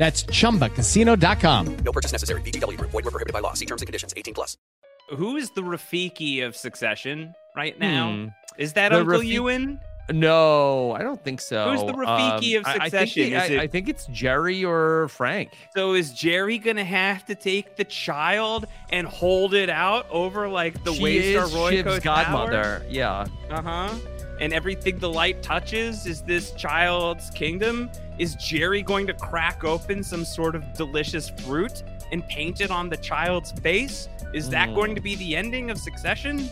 That's chumbacasino.com. No purchase necessary. VGW Group. Void were prohibited by law. See terms and conditions. 18 plus. Who is the Rafiki of Succession right now? Hmm. Is that The Uncle Rafiki- Ewan? No, I don't think so. Who's the Rafiki Um, of I- I think, Succession? he- I, it- I think it's Jerry or Frank. So is Jerry gonna have to take the child and hold it out over like the she Waystar is Royco's Shiv's godmother. Yeah. Uh huh. And everything the light touches is this child's kingdom. Is Jerry going to crack open some sort of delicious fruit and paint it on the child's face? Is that Mm. going to be the ending of Succession?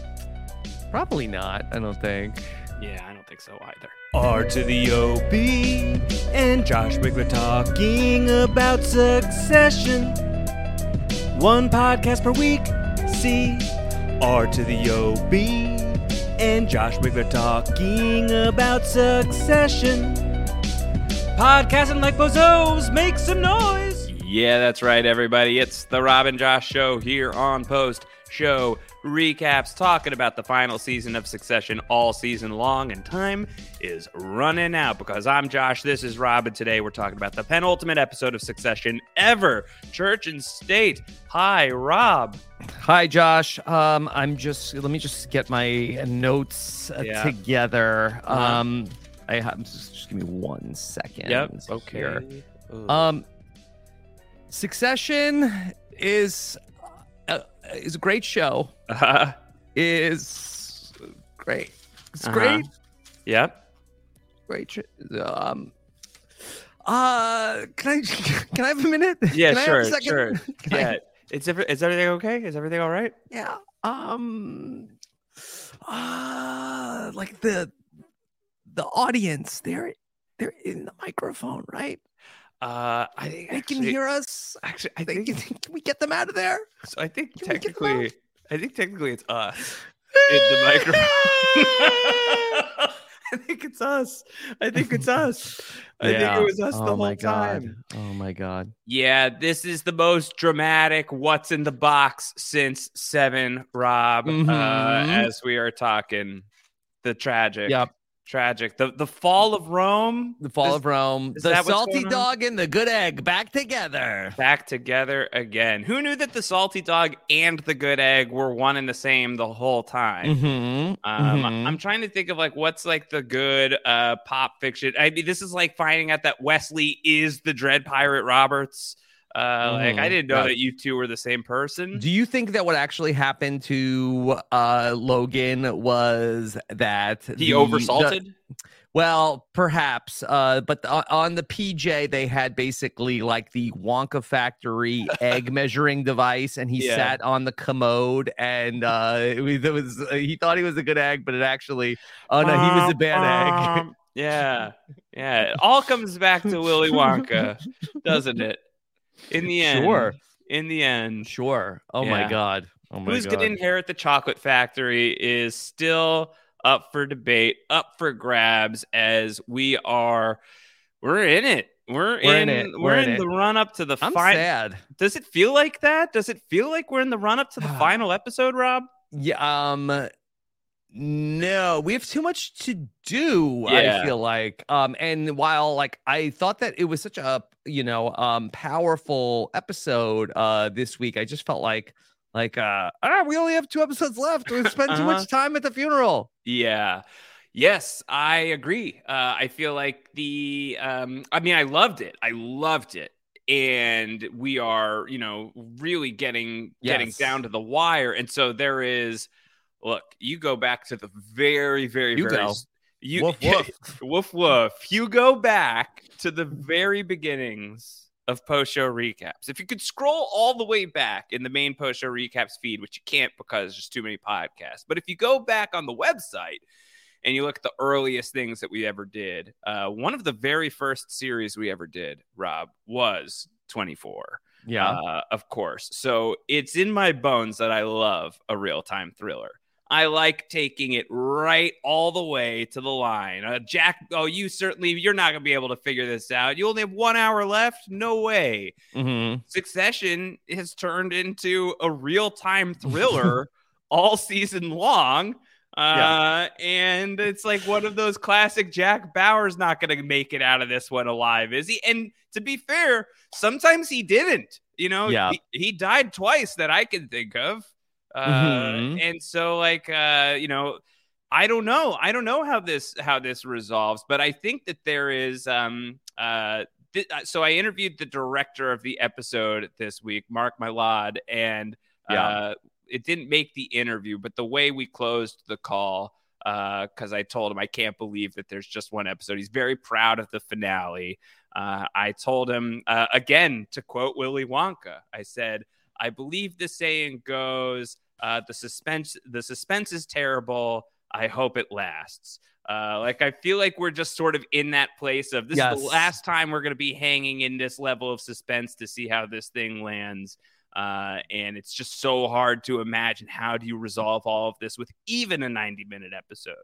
Probably not. I don't think. Yeah, I don't think so either. R to the OB and Josh Wigler talking about succession. One podcast per week. See R to the OB and Josh Wigler talking about succession. Podcasting like bozos, make some noise. Yeah, that's right, everybody. It's the Robin Josh Show here on Post Show Recaps, talking about the final season of Succession all season long, and time is running out because I'm Josh. This is Robin. Today we're talking about the penultimate episode of Succession ever, Church and State. Hi, Rob. Hi, Josh. Um, I'm just. Let me just get my notes uh, Yeah. together. Uh-huh. Um, I have. Just, just give me one second. Yep. Okay. Um, Succession is is a great show. Uh-huh. Is great. It's Uh-huh. great. Yep. Great. Um. Uh, can I can I have a minute? Yeah, Can sure, sure. Can I- Yeah. It's every, is everything okay? Is everything all right? yeah. Um. Uh, like the the audience, they're they're in the microphone, right? Uh, I think They can hear us. Actually, I They think can, can we get them out of there? so. I think Can we get them technically, I think technically it's us in the microphone. I think it's us. I think it's us. I think it was us oh the my whole time. god. Oh my god. Yeah, this is the most dramatic what's in the box since Seven, Rob. Uh, Mhm. as we are talking, the tragic, Yep. Tragic, the the fall of Rome, The fall Is- of Rome. The salty dog and the good egg back together. back together again. Who knew that the salty dog and the good egg were one and the same the whole time? Mm-hmm. Um, I'm trying to think of like what's like the good uh, pop fiction. I mean, this is like finding out that Wesley is the Dread Pirate Roberts. Uh, Like I Mhm. didn't know Yeah. that you two were the same person. Do you think that what actually happened to uh, Logan was that He the- oversalted. the- Well, perhaps, uh, but the, on the PJ they had basically like the Wonka factory egg measuring device, and he Yeah. sat on the commode, and uh, it was, it was uh, he thought he was a good egg, but it actually, oh no, he was a bad egg. Yeah, yeah. It all comes back to Willy Wonka, doesn't it? In the end, Sure. In the end, Sure. Oh my god. Oh my who's god. going to inherit the chocolate factory is still up for debate, up for grabs as we are we're in it. We're, We're in, in it. we're, We're in, in the run up to the I'm final. sad. Does it feel like that? Does it feel like we're in the run up to the final episode, Rob? Yeah. Um. No, we have too much to do. Yeah. I feel like. Um. And while like I thought that it was such a you know um powerful episode uh this week, I just felt like like uh ah we only have two episodes left. We spent too Uh-huh. much time at the funeral. Yeah. Yes, I agree. Uh, I feel like the, um, I mean, I loved it. I loved it. And we are, you know, really getting getting down to the wire. And so there is, look, you go back to the very, very, You very, go. You, Woof, woof. woof, woof. You go back to the very beginnings of post show recaps. If you could scroll all the way back in the main post show recaps feed, which you can't because there's just too many podcasts, but if you go back on the website and you look at the earliest things that we ever did, uh, one of the very first series we ever did, Rob, was 24. Yeah. Uh, of course. So it's in my bones that I love a real time thriller. I like taking it right all the way to the line. Uh, Jack, oh, you certainly, you're not going to be able to figure this out. You only have one hour left? No way. Mm-hmm. Succession has turned into a real time thriller all season long. Uh, and it's like one of those classic Jack Bauer's not going to make it out of this one alive, is he? And to be fair, sometimes he didn't. You know, Yeah. he, he died twice that I can think of. Uh, Mhm. and so like uh, you know, I don't know. I don't know how this how this resolves, but I think that there is um uh th- uh, so I interviewed the director of the episode this week, Mark Mylod, and Yeah. uh it didn't make the interview, but the way we closed the call because I told him I can't believe that there's just one episode. He's very proud of the finale. Uh, I told him uh, again to quote Willy Wonka. I said, "I believe the saying goes, uh, the suspense the suspense is terrible. I hope it lasts." Uh, like I feel like we're just sort of in that place of this is the last time we're going to be hanging in this level of suspense to see how this thing lands. Uh, and it's just so hard to imagine how do you resolve all of this with even a 90 minute episode.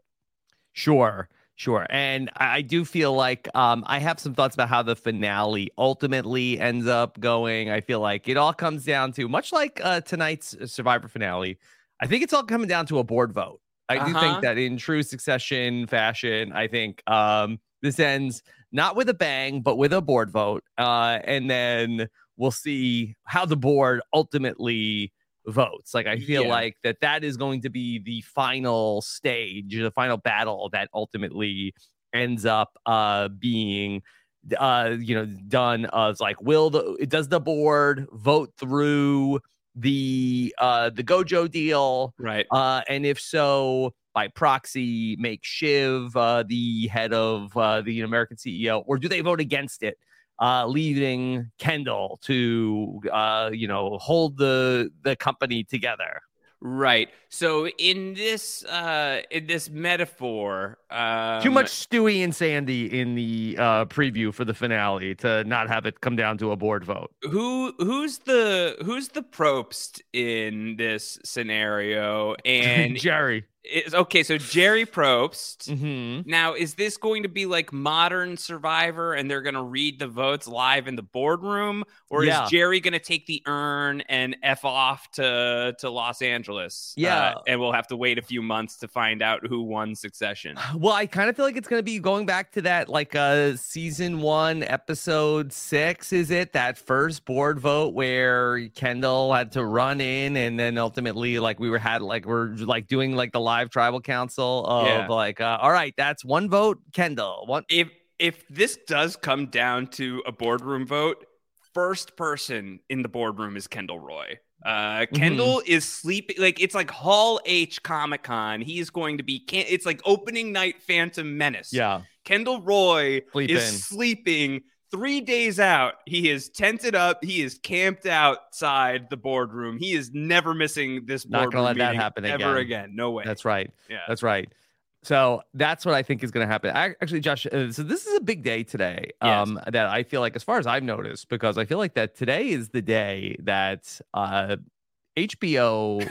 Sure, sure. And I do feel like um, I have some thoughts about how the finale ultimately ends up going. I feel like it all comes down to much like uh, tonight's Survivor finale. I think it's all coming down to a board vote. I do Uh-huh. think that in true succession fashion, I think um, this ends not with a bang, but with a board vote. Uh, and then we'll see how the board ultimately votes. Like, I feel Yeah. like that that is going to be the final stage, the final battle that ultimately ends up uh, being uh you know done as like will the does the board vote through the uh the gojo deal Right. uh, and if so, by proxy, make Shiv uh, the head of uh, the American CEO, or do they vote against it, uh, leaving Kendall to uh, you know hold the the company together? Right. So in this uh in this metaphor, um, Too much Stewie and Sandy in the uh, preview for the finale to not have it come down to a board vote. who who's the who's the Probst in this scenario? And Jerry. Is okay, so Jerry Probst. Mm-hmm. Now, is this going to be like modern Survivor and they're going to read the votes live in the boardroom? Or Yeah. is Jerry going to take the urn and F off to, to Los Angeles? Yeah. Uh, and we'll have to wait a few months to find out who won succession. Well, I kind of feel like it's going to be going back to that, like uh, season one, episode six. Is it that first board vote where Kendall had to run in, and then ultimately, like we were had, like we're like doing like the live tribal council of Yeah. like, uh, all right, that's one vote, Kendall. One, If if this does come down to a boardroom vote, first person in the boardroom is Kendall Roy. Uh, Kendall is sleeping like it's like Hall H Comic Con. He's going to be. Can- it's like opening night Phantom Menace. yeah, Kendall Roy Sleeping. is sleeping three days out. He is tented up. He is camped outside the boardroom. He is never missing this Not boardroom gonna let that happen ever again. again. No way. That's right. Yeah. That's right. So that's what I think is going to happen. I, actually, Josh, uh, so this is a big day today. Yes. Um, that I feel like, as far as I've noticed, because I feel like that today is the day that uh, HBO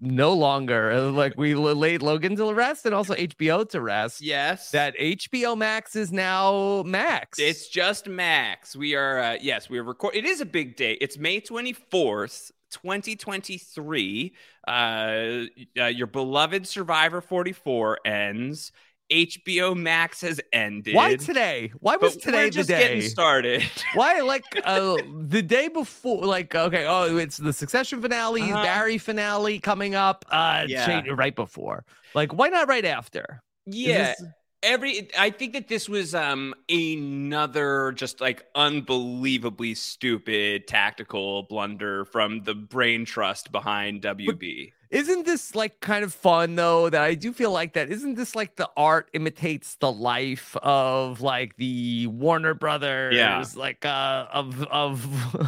no longer uh, like we laid Logan to rest and also HBO to rest. Yes. That HBO Max is now Max. It's just Max. We are uh, yes, we are record. It is a big day. It's May twenty fourth. 2023 uh, uh your beloved survivor 44 ends hbo max has ended why today? Why was But today we're the just day? getting started Why, like, uh, the day before, like, okay, oh, it's the Succession finale, Uh-huh. Barry finale coming up, uh, Yeah. change- right before. Like, why not right after? Yeah. this- Every I think that this was um another just like unbelievably stupid tactical blunder from the brain trust behind WB. Isn't this like kind of fun though? That I do feel like that. Isn't this like the art imitates the life of like the Warner Brothers? Yeah. Like uh of of,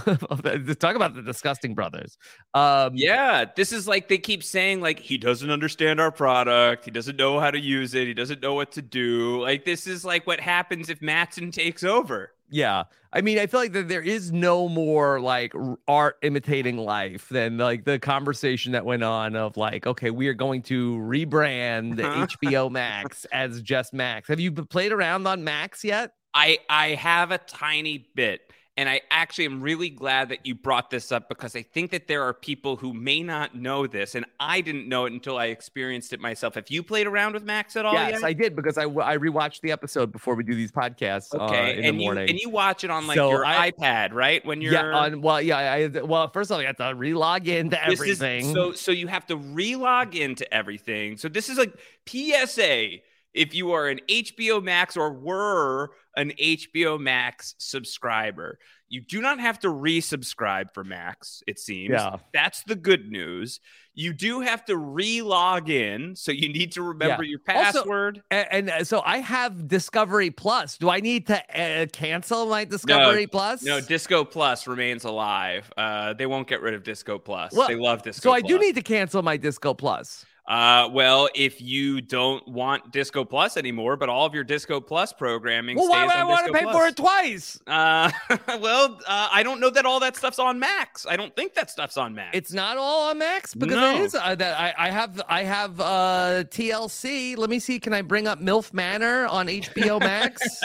of the, talk about the disgusting brothers. Um Yeah, this is like they keep saying like he doesn't understand our product, he doesn't know how to use it, he doesn't know what to do. Like this is like what happens if Matsson takes over. Yeah. I mean, I feel like that there is no more like art imitating life than like the conversation that went on of like, okay, we are going to rebrand Uh-huh. HBO Max as just Max. Have you played around on Max yet? I I have a tiny bit and I actually am really glad that you brought this up because I think that there are people who may not know this and I didn't know it until I experienced it myself. Have you played around with Max at all yes, yet? I did because I rewatched the episode before we do these podcasts uh, Okay, in and the you morning. and you watch it on like So your I- iPad, right? When you're yeah, on, well, yeah, I, well, first of all, you have to re-log into This is- everything. so so you have to re-log into everything. So this is like PSA if you are an HBO Max or were an HBO Max subscriber. You do not have to resubscribe for Max, it seems. Yeah. That's the good news. You do have to re-log in, so you need to remember Yeah. your password. A- And, uh, so I have Discovery Plus. Do I need to uh, cancel my Discovery Plus? No, Disco Plus remains alive. Uh, they won't get rid of Disco Plus. Well, they love Disco So I Plus. do need to cancel my Disco Plus. Uh, well, if you don't want Disco Plus anymore, but all of your Disco Plus programming Well, why would I want to pay Plus. for it twice? Uh, well, uh, I don't know that all that stuff's on Max. I don't think that stuff's on Max. It's not all on Max because No. it is. Uh, that I, I have I have uh, TLC. Let me see. Can I bring up MILF Manor on HBO Max?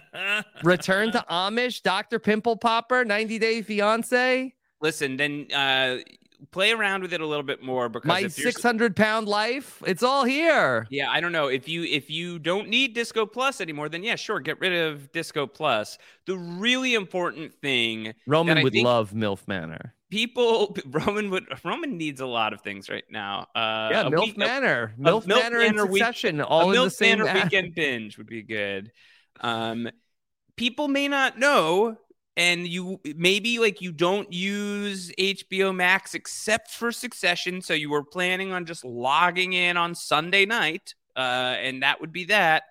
Return to Amish, Doctor Pimple Popper, 90 Day Fiance, Listen, then uh, play around with it a little bit more because My 600 Pound Life. It's all here. Yeah, I don't know if you if you don't need Disco Plus anymore, then yeah, sure, get rid of Disco Plus. The really important thing Roman would love MILF Manor. people Roman would Roman needs a lot of things right now. Uh, Yeah, a MILF week- a- Manor. a MILF Milk Manor and Manor week- all a in the same Manor weekend binge would be good. Um, people may not know, and you maybe like you don't use HBO Max except for Succession, so you were planning on just logging in on Sunday night, uh, and that would be that.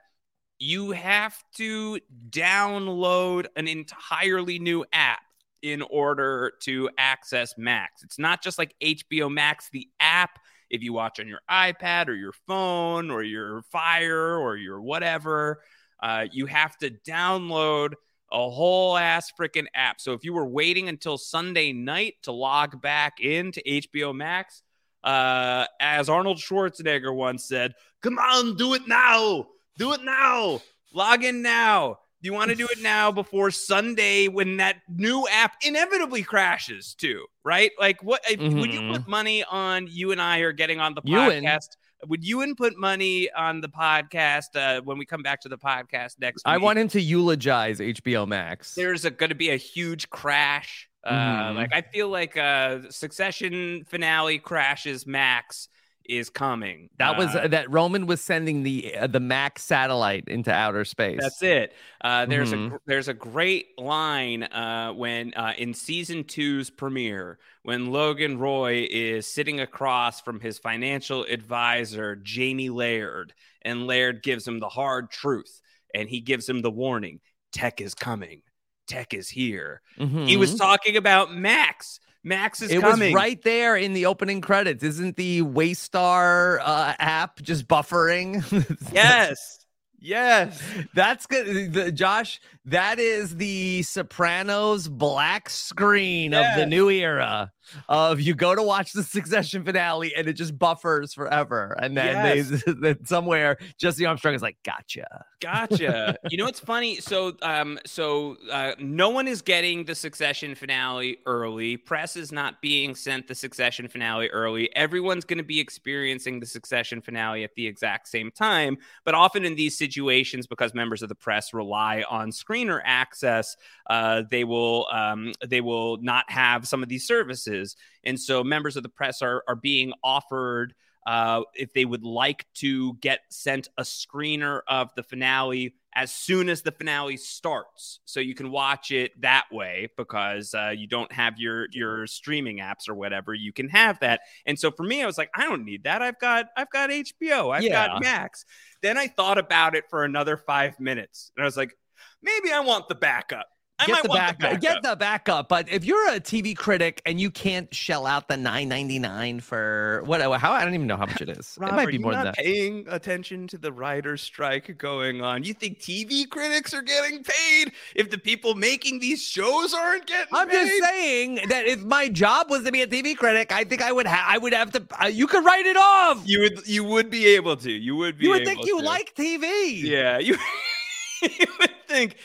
You have to download an entirely new app in order to access Max. It's not just like HBO Max, the app. If you watch on your iPad or your phone or your Fire or your whatever, uh, you have to download a whole ass freaking app. So if you were waiting until Sunday night to log back into HBO Max, uh, as Arnold Schwarzenegger once said, "Come on, do it now, do it now, log in now." Do you want to do it now before Sunday when that new app inevitably crashes too, right? Like, what if, would you Mhm. put money on you and I are getting on the podcast? Would you input money on the podcast uh, when we come back to the podcast next I week? want him to eulogize HBO Max. There's going to be a huge crash. Uh, Mhm. Like I feel like uh, Succession finale crashes. Max is coming. That was Uh, that Roman was sending the uh, the Max satellite into outer space. That's it. Uh, there's a Mhm. gr- there's a great line uh, when uh, in season two's premiere when Logan Roy is sitting across from his financial advisor Jamie Laird, and Laird gives him the hard truth. and he gives him the warning tech is coming tech is here he Mhm. was talking about max max is it coming was right there in the opening credits. Isn't the Waystar uh, app just buffering? yes yes That's good. The, Josh, that is the Sopranos black screen of the new era of you go to watch the Succession finale and it just buffers forever. And then Yes. they then somewhere Jesse Armstrong is like, gotcha. Gotcha. you know what's funny? So, um, so uh, no one is getting the Succession finale early. Press is not being sent the Succession finale early. Everyone's going to be experiencing the Succession finale at the exact same time. But often in these situations, because members of the press rely on screener access, uh, they will um, they will not have some of these services, and so members of the press are are being offered uh, if they would like to get sent a screener of the finale as soon as the finale starts. So you can watch it that way because uh, you don't have your your streaming apps or whatever. You can have that. And so for me i was like i don't need that. I've got i've got hbo i've Yeah. got max. Then i thought about it for another five minutes and i was like maybe i want the backup I Get might the, want backup. the Get the backup. But if you're a TV critic and you can't shell out the nine ninety nine for what? How I don't even know how much it is. Rob, it might are be you more than not that. paying attention to the writer's strike going on. You think TV critics are getting paid if the people making these shows aren't getting paid? I'm paid? just saying that if my job was to be a TV critic, I think I would ha- I would have to. Uh, you could write it off. You would you would be able to. You would be You would think you to. like TV. Yeah, you, you would think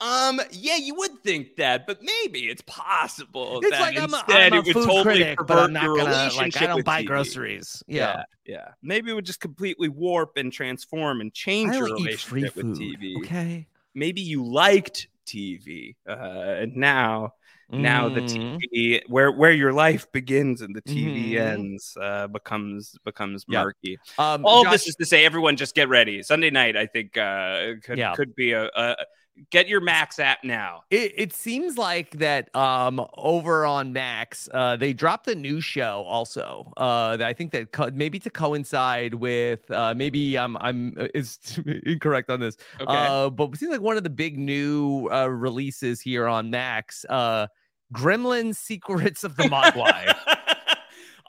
um yeah, you would think that, but maybe it's possible It's that like I'm a, instead I'm a it would food totally critic, but I'm not gonna like. I don't buy TV. groceries. Yeah, Yeah, yeah. Maybe it would just completely warp and transform and change your relationship with. TV. Okay. maybe you liked TV, uh, and now now the. TV where where your life begins and the TV Mhm. ends uh, becomes becomes murky. Um, All Josh- this is to say, everyone just get ready. Sunday night, I think, uh, could Yeah. could be a, a get your Max app now. It, it seems like that um over on Max, uh they dropped a new show also. Uh that I think that co- maybe to coincide with uh maybe I'm I'm uh, is incorrect on this. Okay. Uh but it seems like one of the big new uh releases here on Max, uh Gremlin Secrets of the Mogwai.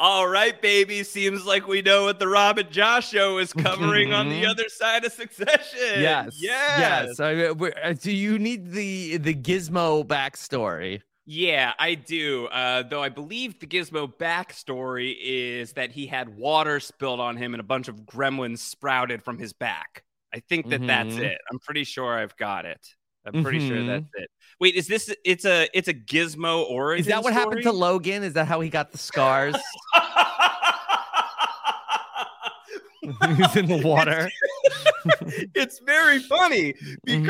All right, baby. Seems like we know what the Rob and Josh show is covering on the Mhm. other side of Succession. yes. yes, Yes. I uh, do you need the the gizmo backstory? Yeah, I do. Uh, though I believe the Gizmo backstory is that he had water spilled on him and a bunch of gremlins sprouted from his back. I think that that's Mhm. it. I'm pretty sure I've got it. I'm pretty sure Mhm. that's it. Wait, is this? It's a it's a Gizmo origin. Is that what happened to? Logan? Is that how he got the scars? He's in the water. it's very funny Mm-hmm.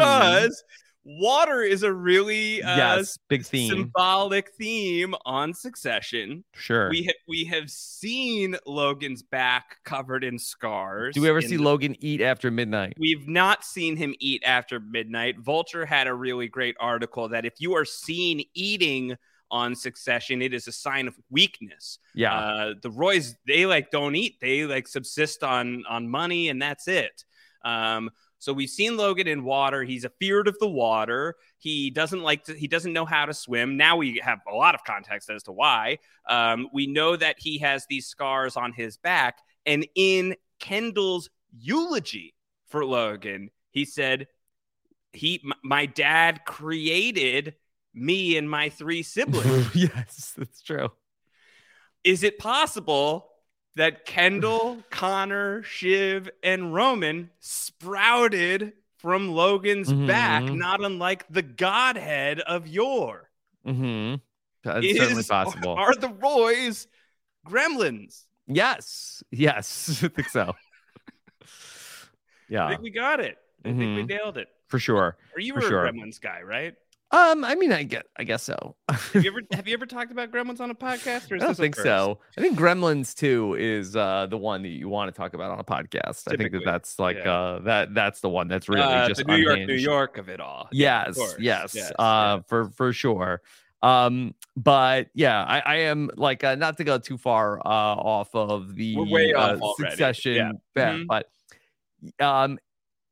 Water is a really uh, yes, big theme. symbolic theme on Succession. Sure. We have we have seen Logan's back covered in scars. Do we ever see the- Logan eat after midnight? We've not seen him eat after midnight. Vulture had a really great article that if you are seen eating on Succession, it is a sign of weakness. Yeah. Uh, the Roys they like don't eat; they like subsist on on money, and that's it. Um, so we've seen Logan in water. He's afeared of the water. He doesn't like to. He doesn't know how to swim. Now we have a lot of context as to why. Um, we know that he has these scars on his back, and in Kendall's eulogy for Logan, he said, "He, my dad created me and my three siblings." yes, that's true. Is it possible that Kendall, Connor, Shiv, and Roman sprouted from Logan's back, Mhm. not unlike the godhead of yore? Mm-hmm. That's certainly possible. Are the Roys gremlins? yes. Yes. I think so. Yeah. I think we got it. I think we Mhm. nailed it. for sure. Or you for were sure. a Gremlins guy, right? Um, I mean, I get, I guess so. Have you ever have you ever talked about Gremlins on a podcast? Or I don't think so. I think Gremlins 2 is uh the one that you want to talk about on a podcast. I think that that's like yeah. uh that that's the one that's really Uh, just the New York, New. York of it all. Of Yes, yes, Yes, uh, for for sure. Um, but yeah, I, I am like uh, not to go too far uh off of the We're way uh, off already. succession Yeah. bet, Mhm. but um,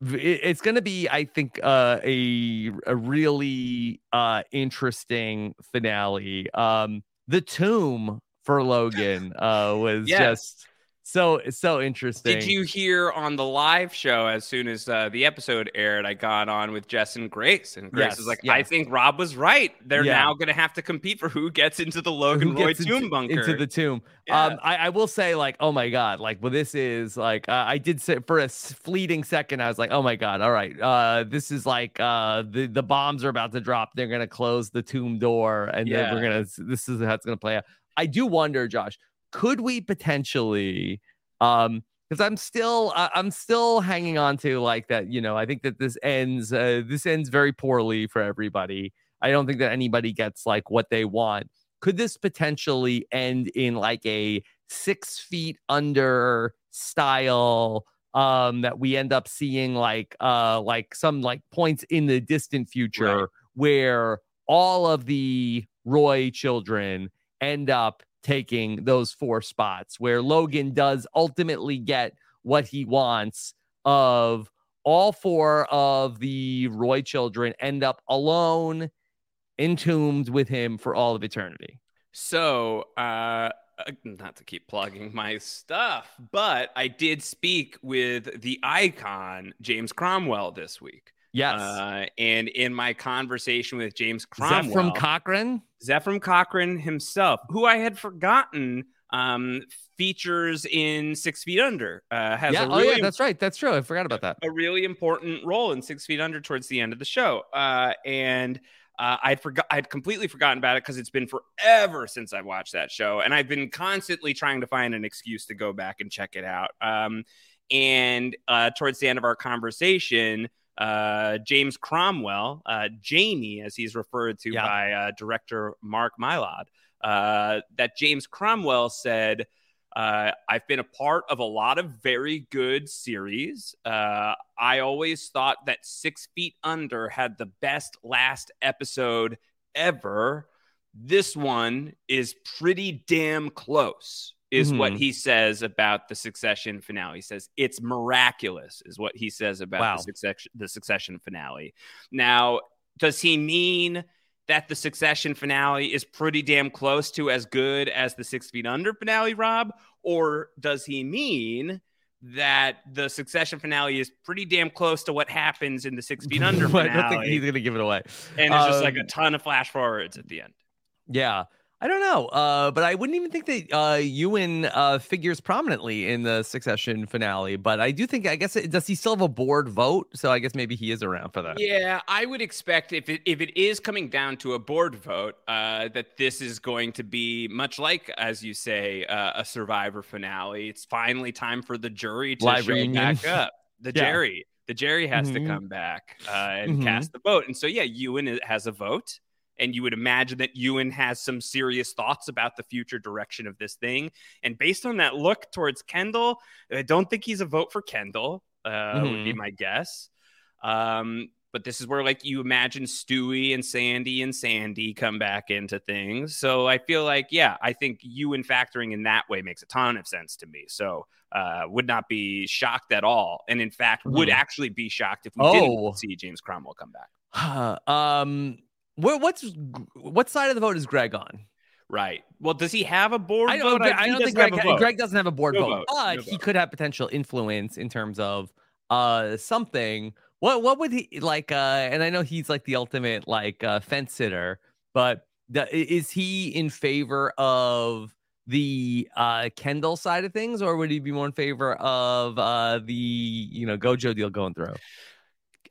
it's going to be i think uh a a really uh interesting finale um the tomb for logan uh was Yes. just so it's so interesting Did you hear on the live show as soon as uh, the episode aired? I got on with Jess and Grace, and Grace Yes, was like, "I think Rob was right. They're Yeah. now going to have to compete for who gets into the Logan Roy gets into, tomb bunker." into the tomb. Yeah. Um, I, I will say, like, oh my god, like, well, this is like, uh, I did say for a fleeting second, I was like, oh my god, all right, uh, this is like, uh, the the bombs are about to drop. They're gonna close the tomb door, and then we're gonna. This is how it's gonna play out. I do wonder, Josh, could we potentially, um. Because I'm still, I'm still hanging on to like that. You know, I think that this ends, uh, this ends very poorly for everybody. I don't think that anybody gets like what they want could this potentially end in like a six feet under style um that we end up seeing like uh like some like points in the distant future Right. where all of the roy children end up taking those four spots where logan does ultimately get what he wants of all four of the roy children end up alone entombed with him for all of eternity. So, uh, uh, not to keep plugging my stuff, but I did speak with the icon James Cromwell this week. Yes. Uh, and in my conversation with James Cromwell, that from Cochrane? Zefram Cochrane himself, who I had forgotten um, features in Six Feet Under, uh, has Yeah. a Oh, yeah. That's right. That's true. I forgot about that. a really important role in Six Feet Under towards the end of the show. Uh, and uh, I'd forgot, I'd completely forgotten about it because it's been forever since I watched that show, and I've been constantly trying to find an excuse to go back and check it out. Um, and uh, towards the end of our conversation, uh, James Cromwell, uh, Jamie, as he's referred to Yeah. by uh, director Mark Mylod, uh, that James Cromwell said. Uh, I've been a part of a lot of very good series. Uh, I always thought that Six Feet Under had the best last episode ever. This one is pretty damn close, is what Mhm. he says about the Succession finale. He says it's miraculous, is what he says about Wow. the, succession, the Succession finale. Now, does he mean that the Succession finale is pretty damn close to as good as the Six Feet Under finale, Rob? Or does he mean that the Succession finale is pretty damn close to what happens in the Six Feet Under I finale? don't think he's gonna give it away. and it's just like a Um, ton of flash forwards at the end. Yeah. I don't know. Uh, but I wouldn't even think that uh, Ewan uh, figures prominently in the Succession finale. But I do think, I guess, it, does he still have a board vote? So I guess maybe he is around for that. Yeah, I would expect if it if it is coming down to a board vote, uh, that this is going to be much like, as you say, uh, a Survivor finale. It's finally time for the jury to Live show reunion. back up. The Yeah. Jerry, the Jerry has Mhm. to come back uh, and Mhm. cast the vote. And so, yeah, Ewan has a vote. And you would imagine that Ewan has some serious thoughts about the future direction of this thing. And based on that look towards Kendall, I don't think he's a vote for Kendall, uh, would be Mhm. my guess. Um, but this is where like you imagine Stewie and Sandy and Sandy come back into things. So I feel like, yeah, I think Ewan factoring in that way makes a ton of sense to me. So uh, would not be shocked at all. And in fact, would Mhm. actually be shocked if we Oh. didn't see James Cromwell come back. um, where, what's what side of the vote is Greg on? Right. Well, does he have a board I don't, I he don't think Greg, vote. Greg doesn't have a board No vote, vote. but No he vote. could have potential influence in terms of uh something. What what would he like? Uh, and I know he's like the ultimate like uh, fence sitter, but the, is he in favor of the uh Kendall side of things, or would he be more in favor of uh the you know Gojo deal going through?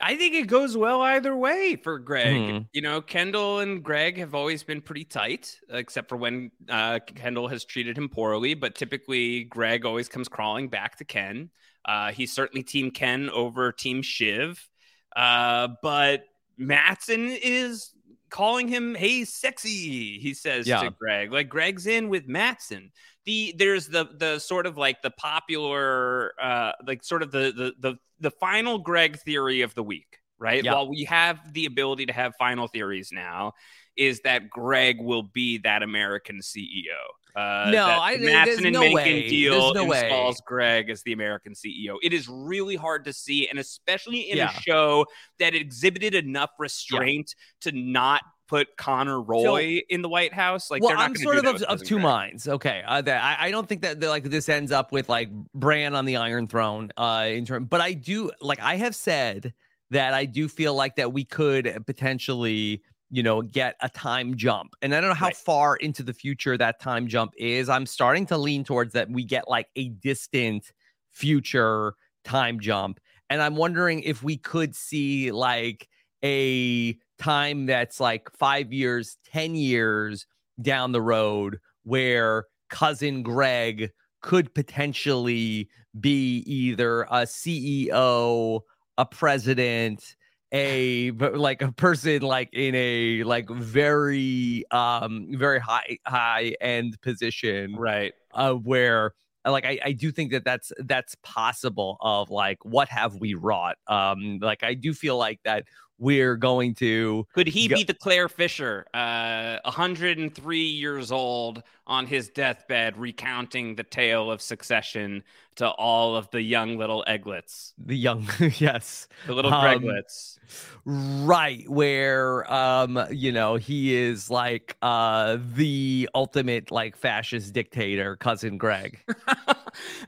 I think it goes well either way for Greg. Mhm. You know, Kendall and Greg have always been pretty tight, except for when uh, Kendall has treated him poorly. But typically, Greg always comes crawling back to Ken. Uh, he's certainly Team Ken over Team Shiv. Uh, but Matsson is calling him "Hey, sexy." He says Yeah. to Greg, like Greg's in with Matsson. The there's the the sort of like the popular, uh, like sort of the the the the final Greg theory of the week, right? Yeah. While we have the ability to have final theories now, is that Greg will be that American CEO. Uh, No, I- Matsson and no Mencken way. deal There's no way. installs Greg as the American CEO. It is really hard to see, and especially in Yeah. a show that exhibited enough restraint to not put Connor Roy in the White House. Like, well, they're not I'm sort of of, of two minds. Okay, uh, that I, I don't think that, that like this ends up with like Bran on the Iron Throne. Uh, in term, but I do like I have said that I do feel like that we could potentially, you know, get a time jump, and I don't know how Right. far into the future that time jump is. I'm starting to lean towards that we get like a distant future time jump, and I'm wondering if we could see like a time that's like five years, 10 years down the road where cousin Greg could potentially be either a CEO, a president, a like a person like in a like very um very high high end position right. uh where like I, I do think that that's that's possible of like what have we wrought? Um like i do feel like that we're going to Could he go- be the Claire Fisher, uh, 103 years old, on his deathbed, recounting the tale of succession to all of the young little egglets, the young yes. The little Um, Greglets? right where um you know he is like uh the ultimate like fascist dictator cousin greg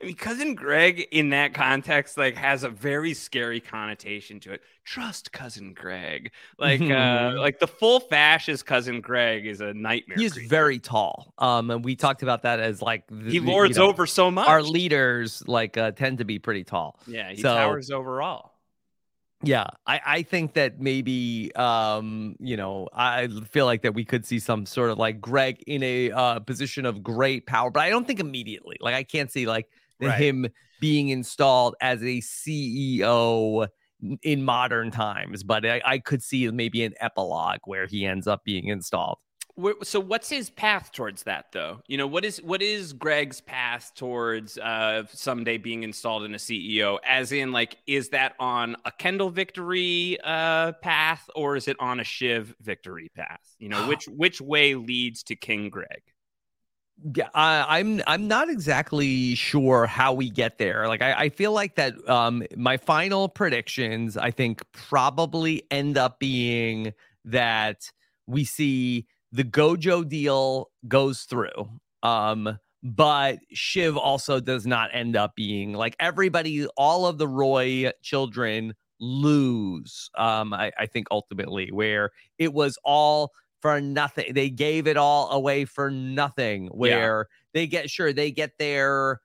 I mean, cousin Greg in that context like has a very scary connotation to it. Trust cousin Greg, like uh, like the full fascist cousin Greg is a nightmare. He's creature. very tall um and we talked about that as like the- he lords you know, over so much. our leaders like uh tend to be pretty tall yeah, he so- towers over all. Yeah, I, I think that maybe um, you know, I feel like that we could see some sort of like Greg in a uh position of great power, but I don't think immediately. Like I can't see like Right. him being installed as a CEO in modern times, but I, I could see maybe an epilogue where he ends up being installed. So what's his path towards that though? You know what is what is greg's path towards uh someday being installed in a ceo as in like is that on a kendall victory uh path or is it on a shiv victory path? You know which which way leads to king greg? Yeah, I, I'm I'm not exactly sure how we get there. Like I, I feel like that um my final predictions I think probably end up being that we see the Gojo deal goes through. Um but Shiv also does not end up being like everybody, all of the Roy children lose. Um, I, I think ultimately where it was all for nothing. They gave it all away for nothing. Where they get sure they get their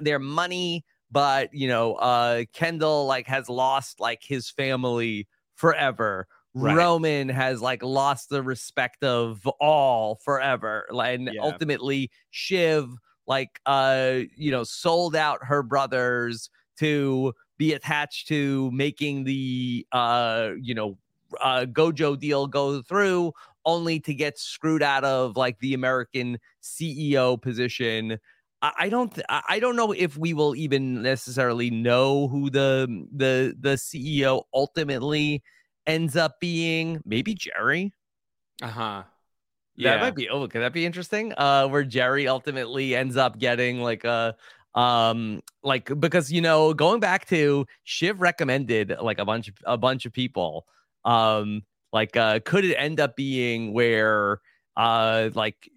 their money, but you know, uh, Kendall like has lost like his family forever. Right. Roman has like lost the respect of all forever. And Yeah. ultimately, Shiv like uh you know sold out her brothers to be attached to making the uh you know uh gojo deal go through only to get screwed out of like the american ceo position i, I don't th- i I don't know if we will even necessarily know who the the the ceo ultimately ends up being maybe jerry uh-huh Yeah. that might be. Oh, could that be interesting? Uh, where Jerry ultimately ends up getting like a, um, like because you know going back to Shiv recommended like a bunch of a bunch of people. Um, like uh, could it end up being where uh like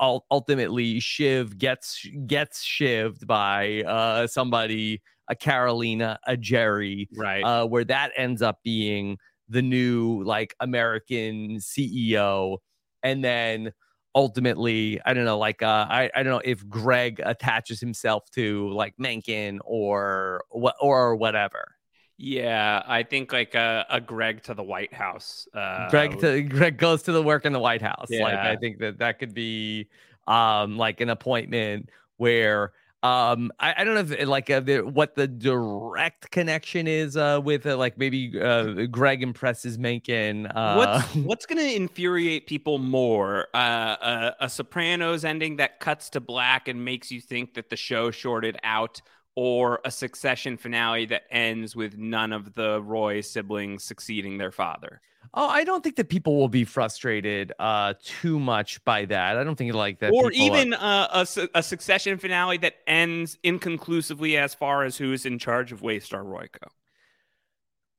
ultimately Shiv gets gets shivved by uh somebody a Karolina a Jerry right uh where that ends up being the new like American CEO and then ultimately i don't know like uh i, I don't know if greg attaches himself to like mencken or what or whatever. Yeah i think like a, a greg to the white house uh greg to, greg goes to the work in the white house. Like i think that that could be um like an appointment where um i, I don't know if like uh, the, what the direct connection is uh with uh, like maybe uh greg impresses mencken uh what's what's going to infuriate people more? Uh, a, a sopranos ending that cuts to black and makes you think that the show shorted out or a succession finale that ends with none of the Roy siblings succeeding their father? Oh, I don't think that people will be frustrated uh too much by that. I don't think like that. or are- even uh, a, a succession finale that ends inconclusively as far as who's in charge of Waystar Royco.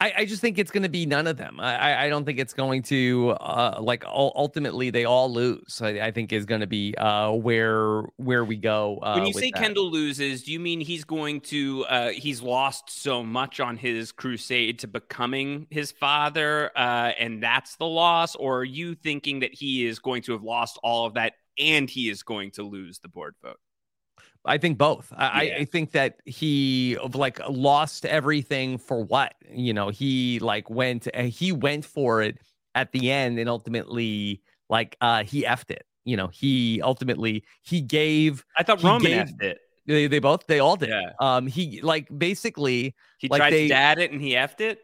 I, I just think it's going to be none of them. I, I- don't think it's going to uh, like ultimately they all lose. I, I think is going to be uh, where where we go. Uh, when you say that. Kendall loses, do you mean he's going to uh, he's lost so much on his crusade to becoming his father, uh, and that's the loss, or are you thinking that he is going to have lost all of that and he is going to lose the board vote? I think both. I, Yeah. I, think that he like lost everything for what you know. He like went uh, he went for it at the end, and ultimately like uh he effed it. You know, he ultimately he gave. I thought Roman gave- effed it. They, they both they all did. Yeah. Um, he like basically He like tried they, to dad it and he effed it.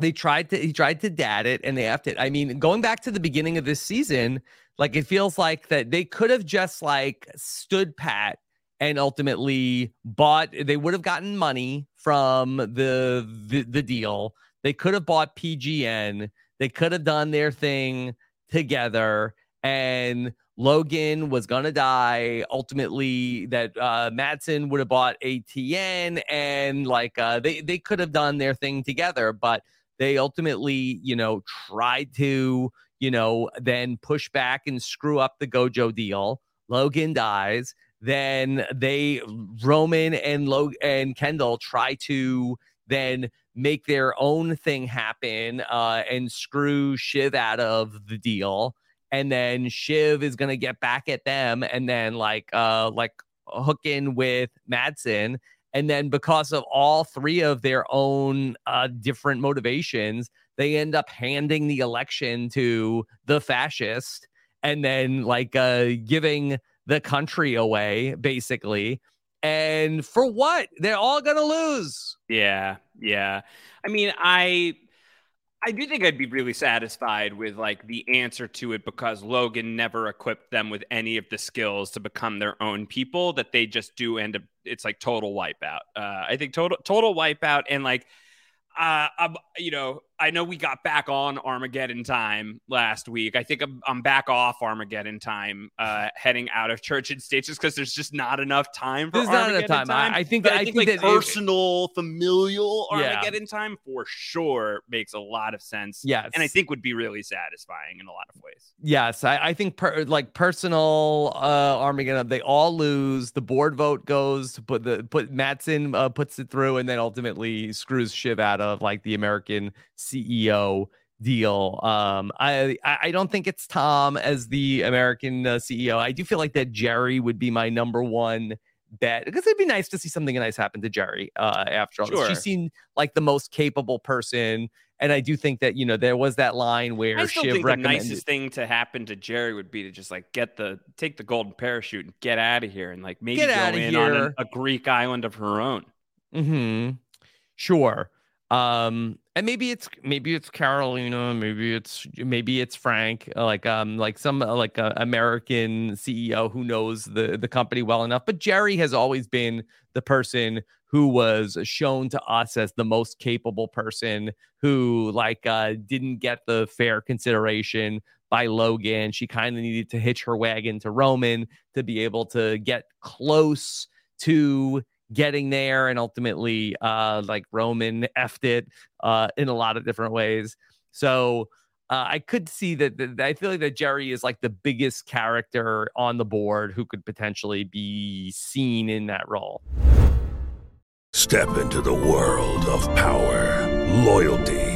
they tried to he tried to dad it and they effed it. I mean, going back to the beginning of this season, like it feels like that they could have just like stood pat and ultimately bought they would have gotten money from the the, the deal. They could have bought PGM. They could have done their thing together and Logan was gonna die. Ultimately, that uh Matsson would have bought ATN and like uh they they could have done their thing together, but they ultimately, you know, tried to, you know, then push back and screw up the Gojo deal. Logan dies. Then they Roman and Log and Kendall try to then make their own thing happen uh, and screw Shiv out of the deal. And then Shiv is gonna get back at them, and then like uh like hook in with Matsson. And then because of all three of their own uh, different motivations, they end up handing the election to the fascist and then like uh, giving the country away, basically. And for what? They're all gonna lose. Yeah, yeah. I mean, I I do think I'd be really satisfied with like the answer to it because Logan never equipped them with any of the skills to become their own people that they just do end up it's like total wipeout. Uh I think total total wipeout and like uh you know, I know we got back on Armageddon time last week. I think I'm, I'm back off Armageddon time, uh, heading out of church and state just because there's just not enough time for There's not enough Armageddon time. I- I think that- I I think, think like that it- personal, familial Yeah. Armageddon time for sure makes a lot of sense. Yes. and I think would be really satisfying in a lot of ways. Yes, I, I think per, like personal uh Armageddon, they all lose. The board vote goes to put the put Matsson uh, puts it through, and then ultimately screws Shiv out of like the American CEO deal. Um, I I don't think it's Tom as the American uh, CEO. I do feel like that Jerry would be my number one bet because it'd be nice to see something nice happen to Jerry uh after all. Sure. She seemed like the most capable person. And I do think that you know there was that line where I still Shiv think the nicest thing to happen to Jerry would be to just like get the take the golden parachute and get out of here and like maybe Get go in on a, a Greek island of her own. Hmm. Sure. Um. And maybe it's maybe it's Karolina. Maybe it's maybe it's Frank. uh, Like um like some uh, like a American CEO who knows the the company well enough. But Jerry has always been the person who was shown to us as the most capable person who like uh didn't get the fair consideration by Logan. She kind of needed to hitch her wagon to Roman to be able to get close to getting there and ultimately uh like Roman effed it uh in a lot of different ways. So uh, I could see that, that I feel like that Jerry is like the biggest character on the board who could potentially be seen in that role. Step into the world of power, loyalty,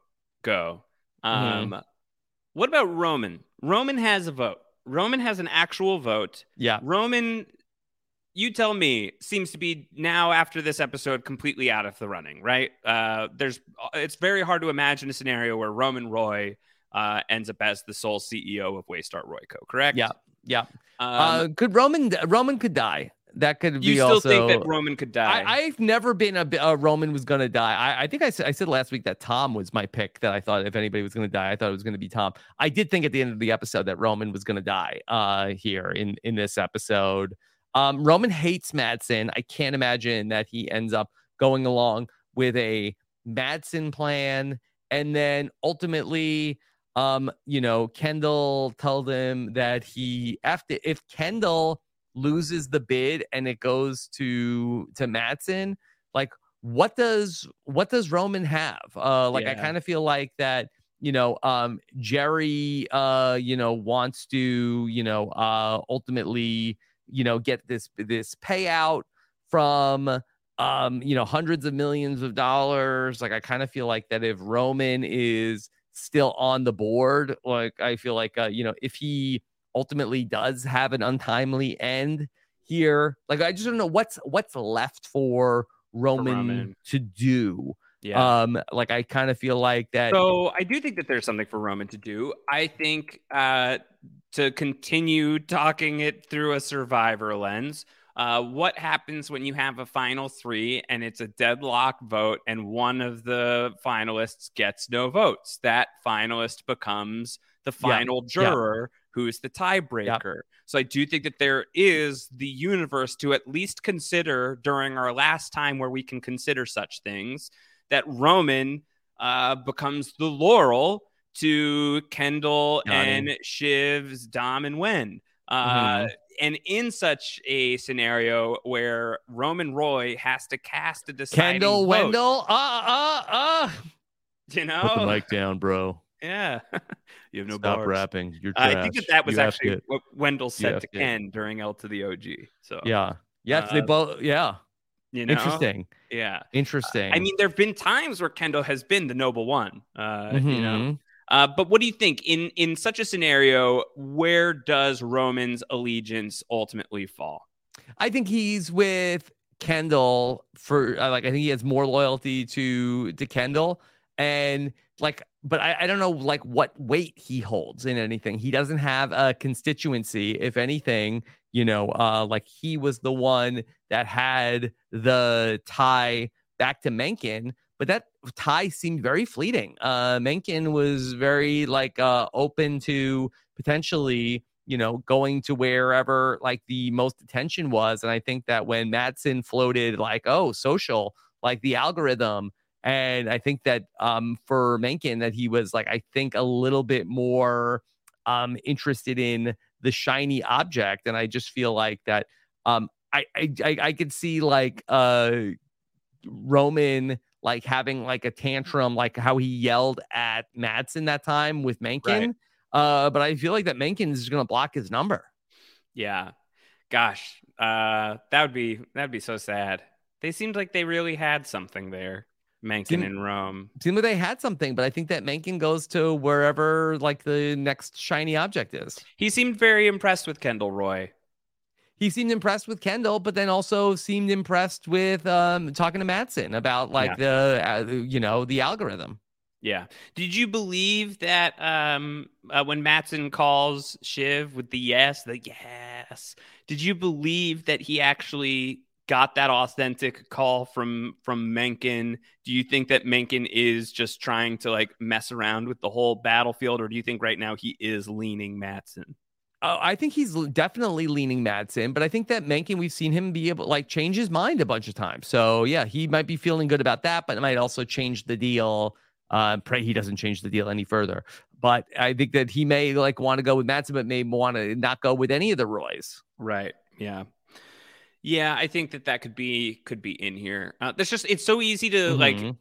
go? Um, Mhm. What about Roman? Roman has a vote. Roman has an actual vote. Yeah. Roman, you tell me, seems to be now after this episode completely out of the running, right? Uh, there's, it's very hard to imagine a scenario where Roman Roy uh, ends up as the sole CEO of Waystar Royco, correct? Yeah, yeah. Um, uh, could Roman Roman could die? That could you be also. You still think that Roman could die? I, I've never been a, a Roman was going to die. I, I think I said, I said last week that Tom was my pick. That I thought if anybody was going to die, I thought it was going to be Tom. I did think at the end of the episode that Roman was going to die. Uh, here in in this episode, um, Roman hates Matsson. I can't imagine that he ends up going along with a Matsson plan, and then ultimately, um, you know, Kendall told him that he after if Kendall loses the bid and it goes to to Matsson, like what does what does Roman have? Uh like I kind of feel like that, you know, um Jerry uh, you know, wants to, you know, uh ultimately, you know, get this this payout from um, you know, hundreds of millions of dollars. Like I kind of feel like that if Roman is still on the board, like I feel like uh, you know, if he ultimately does have an untimely end here, like I just don't know what's what's left for Roman, Roman. to do. Yeah. Um, like I kind of feel like that. So I do think that there's something for Roman to do. I think uh, to continue talking it through a survivor lens. Uh, what happens when you have a final three and it's a deadlock vote and one of the finalists gets no votes? That finalist becomes the final Yeah. juror who's the tiebreaker. So I do think that there is the universe to at least consider during our last time where we can consider such things that Roman uh, becomes the Laurel to Kendall and it. Shiv's Dom and Wen. Uh, Mhm. And in such a scenario where Roman Roy has to cast a deciding Kendall vote, Wendell, uh, uh, uh. you know, Put the mic down, bro. yeah, you have no Stop bars. rapping. You're I think that that was You actually what Wendell said to it. Ken during L to the OG. So Yeah. They Uh, both. Yeah. you know, Interesting. Yeah, Interesting. I mean, there have been times where Kendall has been the noble one. Uh, You know, Mhm. uh, but what do you think in in such a scenario? Where does Roman's allegiance ultimately fall? I think he's with Kendall for uh, like I think he has more loyalty to to Kendall and like but I, I don't know like what weight he holds in anything. He doesn't have a constituency. If anything, you know, uh like he was the one that had the tie back to Mencken, but that tie seemed very fleeting. Uh Mencken was very like uh open to potentially you know, going to wherever like the most attention was. And I think that when Matsson floated like, oh, social, like the algorithm, and I think that um for Mencken that he was like, I think a little bit more um interested in the shiny object. And I just feel like that um I I I, I could see like uh Roman like having like a tantrum, like how he yelled at Matsson that time with Mencken. Uh, but I feel like that Mencken is going to block his number. Yeah. Gosh, uh, that would be that would be so sad. They seemed like they really had something there, Mencken Seemed- in Rome. Seemed like they had something, but I think that Mencken goes to wherever like the next shiny object is. He seemed very impressed with Kendall Roy. He seemed impressed with Kendall, but then also seemed impressed with um, talking to Matsson about like the uh, you know the algorithm. Yeah. Did you believe that um, uh, when Matsson calls Shiv with the yes, the yes, did you believe that he actually got that authentic call from from Mencken? Do you think that Mencken is just trying to like mess around with the whole battlefield, or do you think right now he is leaning Matsson? Oh, I think he's definitely leaning Matsson, but I think that Mencken, we've seen him be able like change his mind a bunch of times. So yeah, he might be feeling good about that, but it might also change the deal. Uh, pray he doesn't change the deal any further. But I think that he may like want to go with Matsson, but may want to not go with any of the Roys. Right. Yeah. Yeah, I think that that could be could be in here. Uh, there's just it's so easy to like Mhm.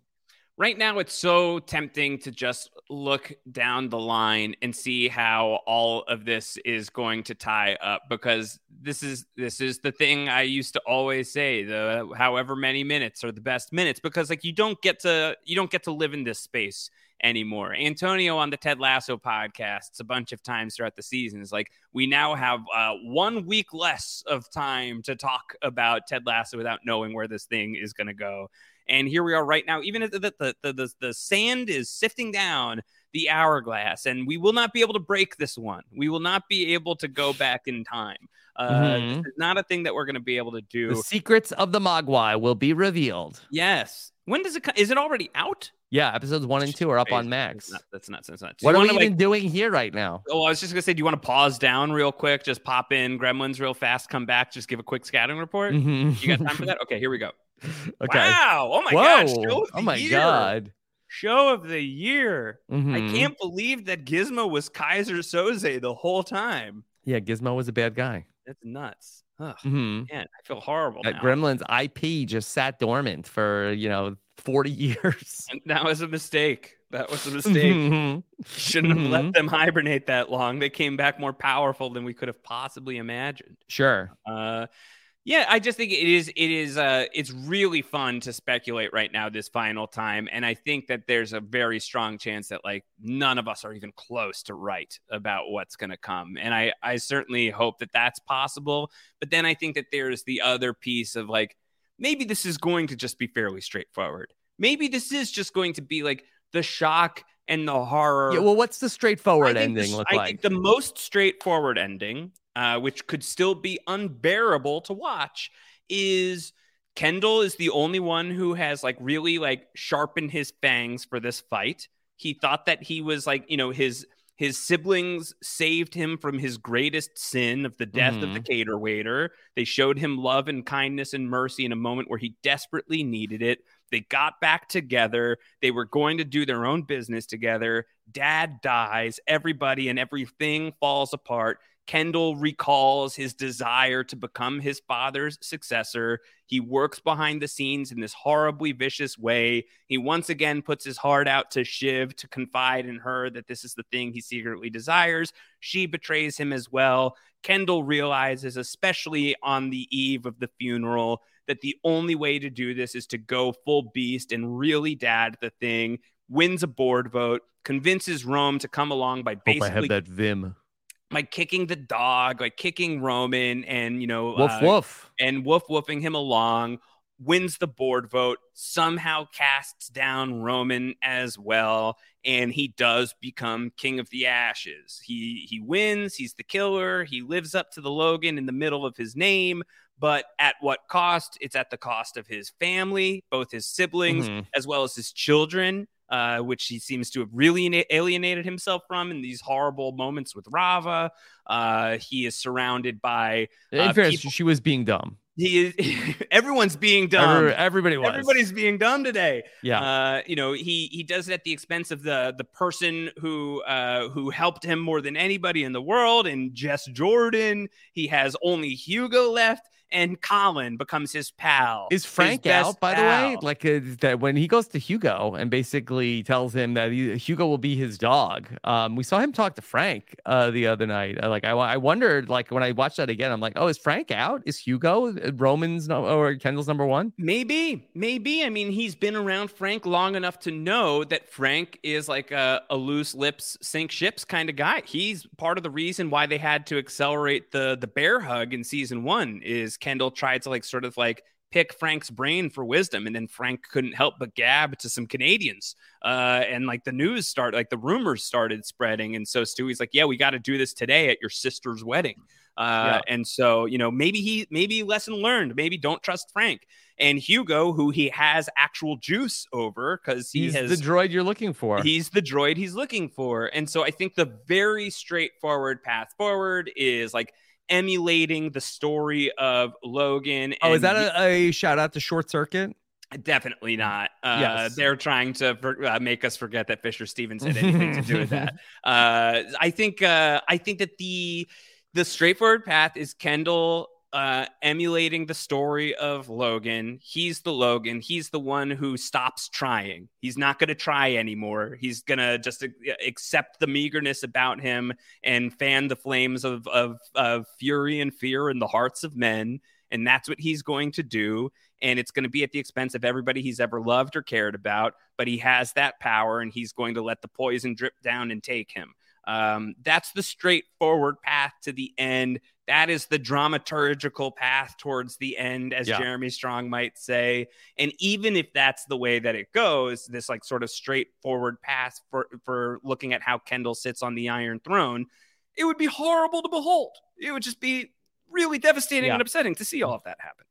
right now it's so tempting to just look down the line and see how all of this is going to tie up because this is this is the thing I used to always say the however many minutes are the best minutes because like you don't get to you don't get to live in this space anymore. Antonio on the Ted Lasso podcasts a bunch of times throughout the season is like we now have uh, one week less of time to talk about Ted Lasso without knowing where this thing is going to go. And here we are right now, even if the, the, the, the, the sand is sifting down the hourglass, and we will not be able to break this one. We will not be able to go back in time. Uh, Mhm. This is not a thing that we're going to be able to do. The secrets of the Mogwai will be revealed. yes. When does it come? Is it already out? Yeah, episodes one and two are up on Max. That's, not, that's nuts. That's nuts. What are we even like- doing here right now? Oh, I was just gonna say, do you want to pause down real quick? Just pop in Gremlins real fast, come back, just give a quick scouting report. Mhm. You got time for that? Okay, here we go. Okay. Wow! Oh my Whoa. gosh! Show of Oh my year. god. Show of the year. I Mhm. can't believe that Gizmo was Keyser Söze the whole time. Yeah, Gizmo was a bad guy. That's nuts. Ugh, Mhm. Man, I feel horrible That now. Gremlins IP just sat dormant for you know forty years. And that was a mistake. That was a mistake. Mhm. Shouldn't have let them hibernate that long. They came back more powerful than we could have possibly imagined. Sure. Uh, yeah, I just think it is it is uh it's really fun to speculate right now this final time, and I think that there's a very strong chance that like none of us are even close to right about what's going to come, and I I certainly hope that that's possible. But then I think that there's the other piece of like maybe this is going to just be fairly straightforward. Maybe this is just going to be like the shock and the horror. Yeah, well, what's the straightforward I think the- ending look I like? think the most straightforward ending, uh, which could still be unbearable to watch, is Kendall is the only one who has like really like sharpened his fangs for this fight. He thought that he was like, you know, his his siblings saved him from his greatest sin of the death of the Mhm. cater waiter. They showed him love and kindness and mercy in a moment where he desperately needed it. They got back together. They were going to do their own business together. Dad dies. Everybody and everything falls apart. Kendall recalls his desire to become his father's successor. He works behind the scenes in this horribly vicious way. He once again puts his heart out to Shiv to confide in her that this is the thing he secretly desires. She betrays him as well. Kendall realizes, especially on the eve of the funeral, that the only way to do this is to go full beast and really dad the thing. Wins a board vote, convinces Rome to come along by Hope I basically have that Vim. By kicking the dog, like kicking Roman, and you know, Woof uh, woof. and woof woofing him along. Wins the board vote, somehow casts down Roman as well, and he does become king of the ashes. He he wins. He's the killer. He lives up to the Logan in the middle of his name, but at what cost? It's at the cost of his family, both his siblings Mhm. as well as his children, uh, which he seems to have really alienated himself from in these horrible moments with Rava. Uh, he is surrounded by In uh, fairness, people- she was being dumb. he is everyone's being dumb. Every- everybody was. Everybody's being dumb today. Yeah. Uh, you know, he he does it at the expense of the the person who uh who helped him more than anybody in the world, and Jess Jordan. He has only Hugo left. And Colin becomes his pal. Is Frank out, by the way? Like uh, that when he goes to Hugo and basically tells him that he, Hugo will be his dog. Um, we saw him talk to Frank uh, the other night. Uh, like I, I wondered, like when I watched that again, I'm like, oh, is Frank out? Is Hugo uh, Roman's no, or Kendall's number one? Maybe, maybe. I mean, he's been around Frank long enough to know that Frank is like a, a loose lips sink ships kind of guy. He's part of the reason why they had to accelerate the the bear hug in season one. Is Kendall tried to like sort of like pick Frank's brain for wisdom, and then Frank couldn't help but gab to some Canadians. Uh, and like the news started, like the rumors started spreading, and so Stewie's like, "Yeah, we got to do this today at your sister's wedding." Uh, And so, you know, maybe he, maybe lesson learned. Maybe don't trust Frank and Hugo, who he has actual juice over because he He's has the droid you're looking for. He's the droid he's looking for. And so I think the very straightforward path forward is like emulating the story of Logan. oh, is that a, a shout out to Short Circuit? Definitely not. Uh, Yes. They're trying to for, uh, make us forget that Fisher Stevens had anything to do with that. Uh, I think. Uh, I think that the the straightforward path is Kendall uh, emulating the story of Logan. He's the Logan. He's the one who stops trying. He's not going to try anymore. He's going to just accept the meagerness about him and fan the flames of, of, of fury and fear in the hearts of men. And that's what he's going to do. And it's going to be at the expense of everybody he's ever loved or cared about. But he has that power and he's going to let the poison drip down and take him. Um, that's the straightforward path to the end. That is the dramaturgical path towards the end, as Yeah. Jeremy Strong might say. And even if that's the way that it goes, this like sort of straightforward path for for looking at how Kendall sits on the Iron Throne, it would be horrible to behold. It would just be really devastating Yeah. and upsetting to see all of that happen.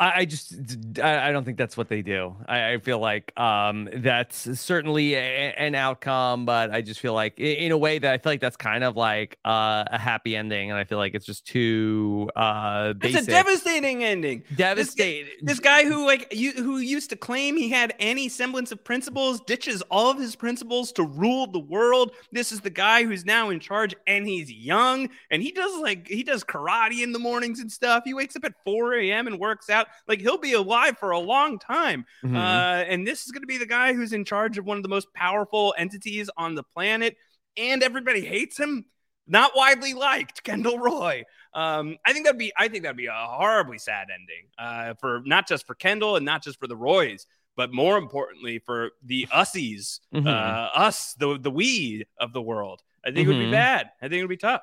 I, I just I, I don't think that's what they do. I, I feel like um, that's certainly a, an outcome, but I just feel like in a way that I feel like that's kind of like uh, a happy ending, and I feel like it's just too uh, It's a devastating ending. Devastating. This guy who like you who used to claim he had any semblance of principles ditches all of his principles to rule the world. This is the guy who's now in charge and he's young and he does like he does karate in the mornings and stuff. He wakes up at 4 a.m. and works out. Like he'll be alive for a long time. Mhm. Uh, and this is going to be the guy who's in charge of one of the most powerful entities on the planet, and everybody hates him. Not widely liked, Kendall Roy. Um, I think that'd be I think that'd be a horribly sad ending uh, for not just for Kendall and not just for the Roys, but more importantly for the ussies, Mhm. uh, us, the the we of the world. I think it would be Mhm. bad. I think it would be tough.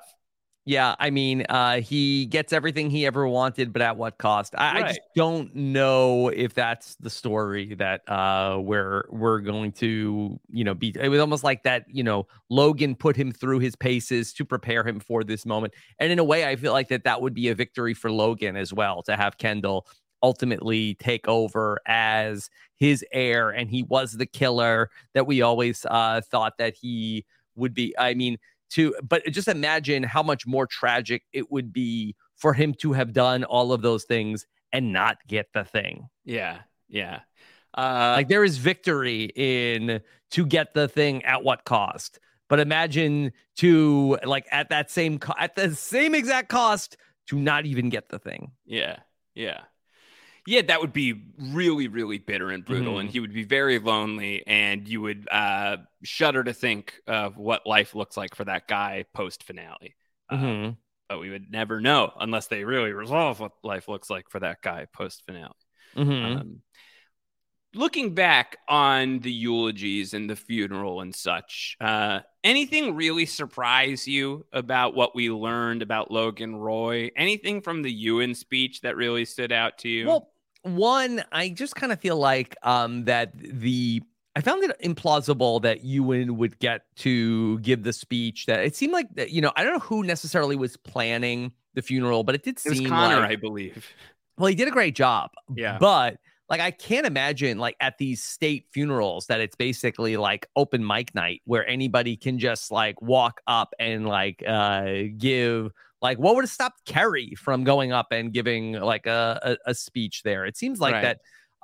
Yeah, I mean, uh, he gets everything he ever wanted, but at what cost? I, I just don't know if that's the story that uh, we're we're going to, you know, be. It was almost like that, you know, Logan put him through his paces to prepare him for this moment, and in a way, I feel like that that would be a victory for Logan as well to have Kendall ultimately take over as his heir, and he was the killer that we always uh, thought that he would be. I mean to but just imagine how much more tragic it would be for him to have done all of those things and not get the thing Yeah, yeah. Uh, like there is victory in to get the thing at what cost but imagine to like at that same co- at the same exact cost to not even get the thing Yeah, yeah. Yeah, that would be really, really bitter and brutal, and Mhm. he would be very lonely, and you would uh, shudder to think of what life looks like for that guy post finale. Mhm. But we would never know unless they really resolve what life looks like for that guy post finale. Mhm. Um, looking back on the eulogies and the funeral and such, uh, anything really surprise you about what we learned about Logan Roy? Anything from the Ewan speech that really stood out to you? Well, one, I just kind of feel like um that the I found it implausible that Ewan would get to give the speech. That it seemed like that, you know, I don't know who necessarily was planning the funeral, but it did it seem Connor, like I believe. well, he did a great job. Yeah. But like I can't imagine like at these state funerals that it's basically like open mic night where anybody can just like walk up and like uh give like what would have stopped Kerry from going up and giving like a, a, a speech there? It seems like Right. that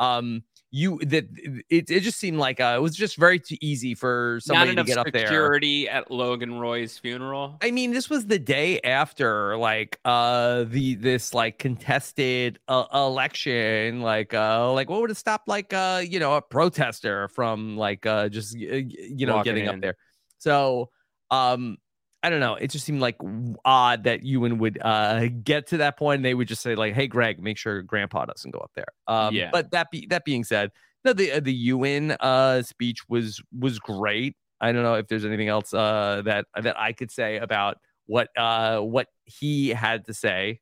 um you that it, it just seemed like uh, it was just very too easy for somebody to get up there. security at Logan Roy's funeral. I mean, this was the day after like uh the this like contested uh, election, like uh like what would have stopped like uh you know a protester from like uh just you know Walking getting in. up there. So um I don't know. It just seemed like odd that Ewan would uh get to that point and they would just say like, "Hey, Greg, make sure Grandpa doesn't go up there." Um, Yeah. But that be that being said, no, the uh, the Ewan uh speech was was great. I don't know if there's anything else uh that that I could say about what uh what he had to say.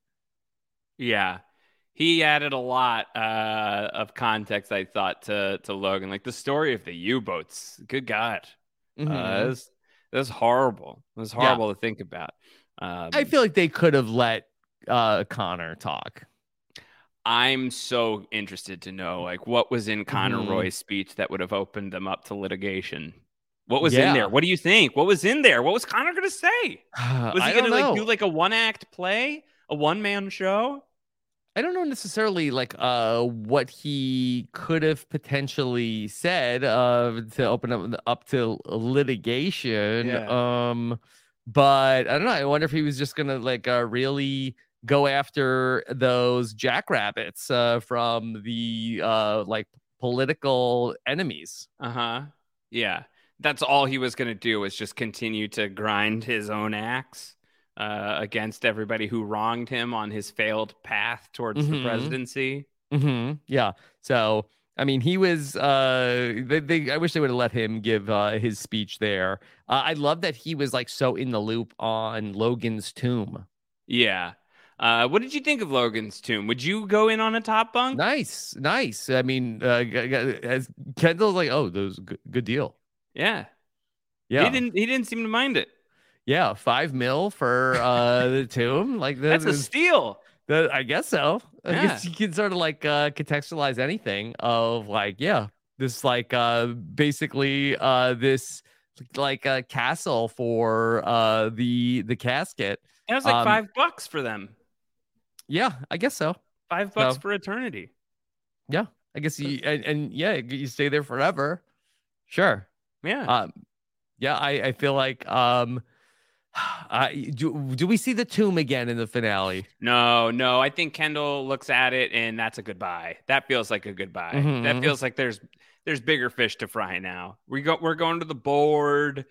Yeah. He added a lot uh, of context, I thought, to to Logan. Like the story of the U boats. Good God, uh, Mhm. that's that's horrible. That's was Yeah. horrible to think about. Um, I feel like they could have let uh Connor talk. I'm so interested to know like what was in Connor Mhm. Roy's speech that would have opened them up to litigation. What was Yeah. in there? What do you think? What was in there? What was Connor going to say? Was he to like do like a one act play, a one man show? I don't know necessarily like uh what he could have potentially said uh to open up up to litigation. Yeah. Um but I don't know. I wonder if he was just gonna like uh really go after those jackrabbits uh from the uh like political enemies. Uh huh. Yeah, that's all he was going to do was just continue to grind his own axe uh, against everybody who wronged him on his failed path towards the Mhm. presidency. Mm-hmm. Yeah. So I mean, he was. Uh, they, they. I wish they would have let him give uh, his speech there. Uh, I love that he was like so in the loop on Logan's tomb. Yeah. Uh, what did you think of Logan's tomb? Would you go in on a top bunk? Nice, nice. I mean, uh, as Kendall's like, oh, those good, good deal. Yeah. Yeah, He didn't. He didn't seem to mind it. Yeah. Five mil for uh, the tomb. Like that That's a steal. that- I guess so. I guess you can sort of like uh, contextualize anything of like, yeah, this like uh, basically uh, this like a castle for uh, the the casket. And It was like Um, five bucks for them. Yeah, I guess so. Five bucks so- for eternity. Yeah, I guess you and, and yeah, you stay there forever. Sure. Yeah. Um, yeah, I, I feel like um, I do. Do we see the tomb again in the finale? No, no. I think Kendall looks at it and that's a goodbye. That feels like a goodbye. That Mhm. feels like there's there's bigger fish to fry now. We go we're going to the board.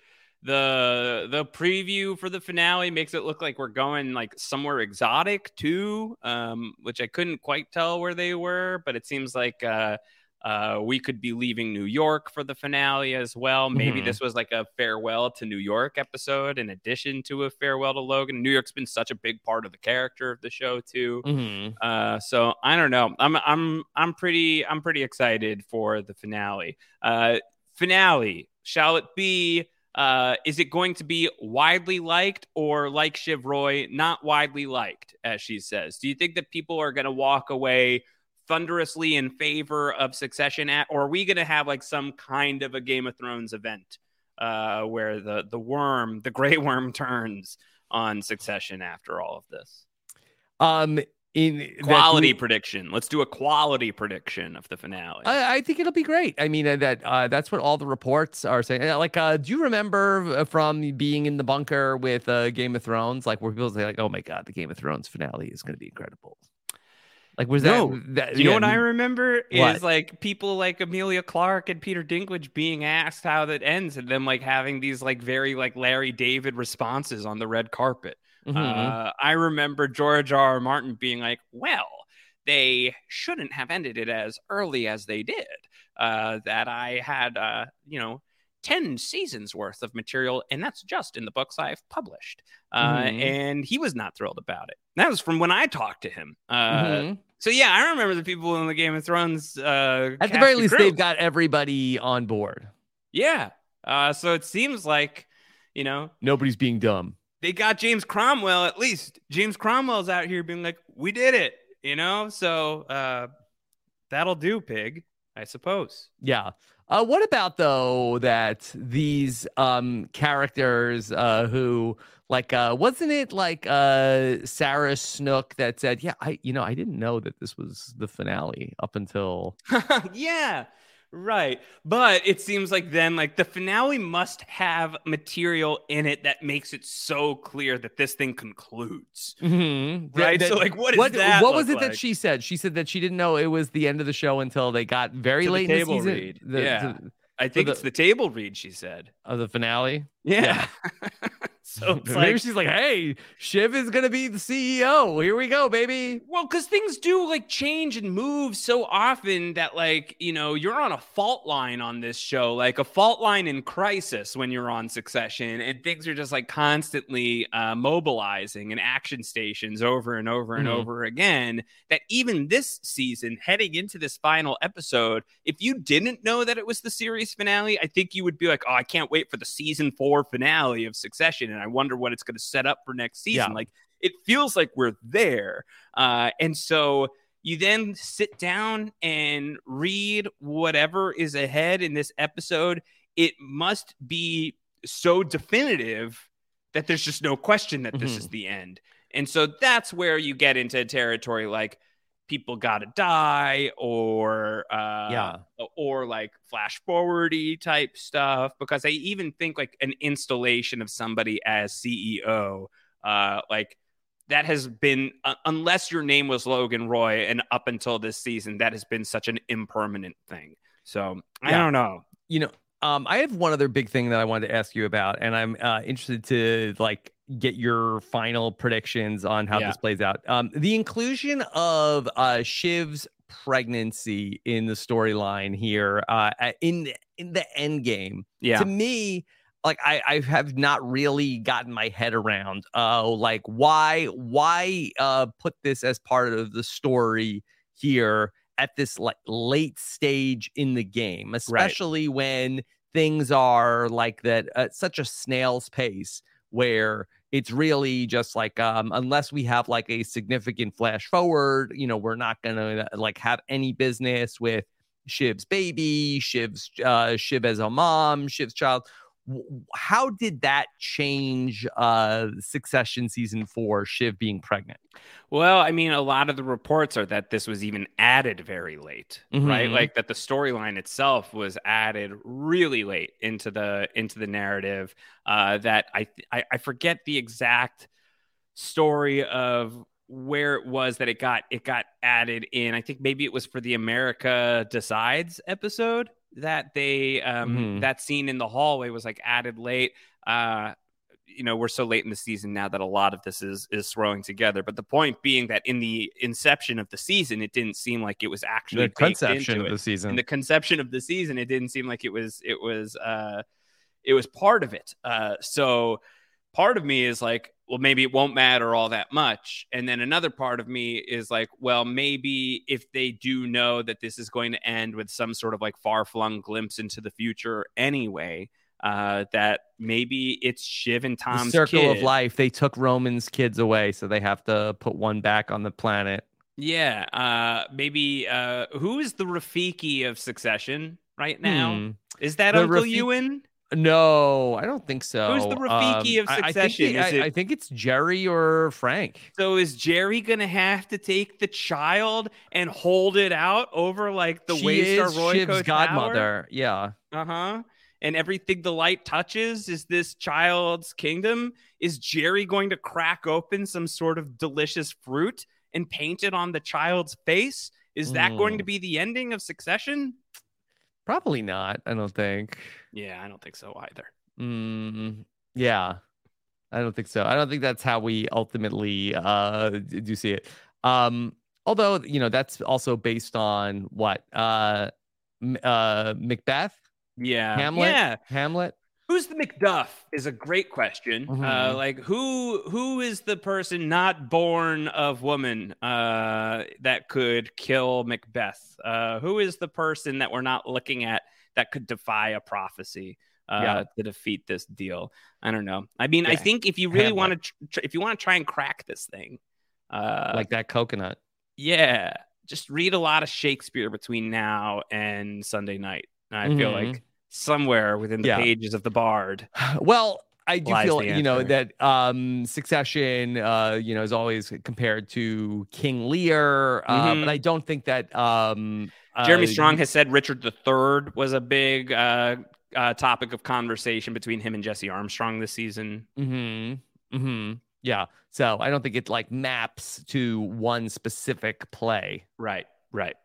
The the preview for the finale makes it look like we're going like somewhere exotic too, um, which I couldn't quite tell where they were, but it seems like uh uh, we could be leaving New York for the finale as well. Maybe Mhm. this was like a farewell to New York episode in addition to a farewell to Logan. New York's been such a big part of the character of the show too. Mm-hmm. Uh, so I don't know. I'm I'm I'm pretty I'm pretty excited for the finale. Uh, finale. Shall it be? Uh, is it going to be widely liked or like Shiv Roy, not widely liked, as she says? Do you think that people are going to walk away thunderously in favor of Succession, at, or are we going to have like some kind of a Game of Thrones event uh, where the the worm, the Grey Worm, turns on Succession after all of this? Um, in Quality we- prediction. Let's do a quality prediction of the finale. I, I think it'll be great. I mean, uh, that uh, that's what all the reports are saying. Uh, Like, uh, do you remember uh, from being in the bunker with uh, Game of Thrones, like where people say, like, "Oh my god, the Game of Thrones finale is going to be incredible." Like, was no, that? that you know what I remember What? is like people like Emilia Clarke and Peter Dinklage being asked how that ends, and them like having these like very like Larry David responses on the red carpet. Mhm. Uh, I remember George R. R. Martin being like, "Well, they shouldn't have ended it as early as they did. Uh, that I had, uh, you know." 10 seasons worth of material, and that's just in the books I've published. Uh, Mhm. And he was not thrilled about it. That was from when I talked to him. Uh, Mhm. So yeah, I remember the people in the Game of Thrones. Uh, At the very least, they've got everybody on board. yeah. Uh, so it seems like you know Nobody's being dumb. they got James Cromwell at least. James Cromwell's out here being like, "We did it," you know. So uh, that'll do, pig. I suppose. Yeah. Uh, what about though that these um characters uh who like uh wasn't it like uh Sarah Snook that said, Yeah, I you know, I didn't know that this was the finale up until yeah. Right. But it seems like then like the finale must have material in it that makes it so clear that this thing concludes. Mhm. Right. That- so like what is what, that? What was it that she said? She said that she didn't know it was the end of the show until they got very To the late in the table season. read. The- yeah. the- I think the- it's the table read, she said. of the finale. Yeah. so it's Maybe like she's like, "Hey, Shiv is gonna be the CEO. Here we go, baby." Well, because things do like change and move so often that, like, you know, you're on a fault line on this show, like a fault line in crisis when you're on Succession, and things are just like constantly uh, mobilizing and action stations over and over and Mhm. over again. That even this season, heading into this final episode, if you didn't know that it was the series finale, I think you would be like, oh, I can't wait for the season four finale of Succession, and I wonder what it's going to set up for next season. Yeah. Like, it feels like we're there. Uh, and so you then sit down and read whatever is ahead in this episode. It must be so definitive that there's just no question that this Mhm. is the end. And so that's where you get into territory like people gotta die or uh Yeah. or like flash forwardy type stuff because I even think like an installation of somebody as CEO uh like that has been uh, unless your name was Logan Roy and up until this season that has been such an impermanent thing. So I don't know. You know, um, I have one other big thing that I wanted to ask you about, and I'm uh, interested to like get your final predictions on how Yeah. this plays out. Um, the inclusion of uh, Shiv's pregnancy in the storyline here, uh, in in the end game, Yeah. to me. Like I, I have not really gotten my head around uh like why why uh put this as part of the story here at this like late stage in the game, especially when things are like that at such a snail's pace where it's really just like um unless we have like a significant flash forward, you know, we're not gonna like have any business with Shiv's baby, Shiv's uh Shiv as a mom, Shiv's child. How did that change uh Succession season four, Shiv being pregnant? Well, I mean, a lot of the reports are that this was even added very late, right? Mhm. Like that the storyline itself was added really late into the into the narrative. Uh, that I, I I forget the exact story of where it was that it got it got added in. I think maybe it was for the America Decides episode that they um Mhm. that scene in the hallway was like added late. Uh, you know we're so late in the season now that a lot of this is is throwing together but the point being that in the inception of the season it didn't seem like it was actually The conception of the season. in the conception of the season it didn't seem like it was it was uh it was part of it uh so part of me is like well maybe it won't matter all that much and then another part of me is like well maybe if they do know that this is going to end with some sort of like far-flung glimpse into the future anyway uh that maybe it's shiv and the tom's circle of life. They took Roman's kids away, so they have to put one back on the planet. yeah uh maybe uh who is the rafiki of succession right now Hmm. is that The uncle Rafiki- ewan No, I don't think so. Who's the Rafiki Um, of I- I think Succession? he- I, I think it's Jerry or Frank. So is Jerry gonna have to take the child and hold it out over like the she Waystar is Royco Shiv's godmother. Yeah. Uh huh. And everything the light touches is this child's kingdom. Is Jerry going to crack open some sort of delicious fruit and paint it on the child's face? Is that going Mm. to be the ending of Succession? Probably not. I don't think. Yeah, I don't think so either. Mm, yeah, I don't think so. I don't think that's how we ultimately uh do see it. Um, although you know that's also based on what uh uh Macbeth, Yeah. Hamlet, Yeah. Hamlet. Who's the Macduff is a great question. Uh, Mhm. like who who is the person not born of woman uh, that could kill Macbeth? Uh, who is the person that we're not looking at that could defy a prophecy uh, Yeah. to defeat this deal? I don't know. I mean, I think if you really want to, tr- if you want to try and crack this thing, uh, like that coconut. yeah, just read a lot of Shakespeare between now and Sunday night. And I feel Mhm. like somewhere within the Yeah. pages of the Bard. Well, I do feel you know that um Succession uh you know is always compared to King Lear, uh, Mhm. but I don't think that um Jeremy uh, Strong has said Richard III was a big uh, uh, topic of conversation between him and Jesse Armstrong this season. Mm-hmm. Mm-hmm. Yeah. So I don't think it like maps to one specific play. Right, right.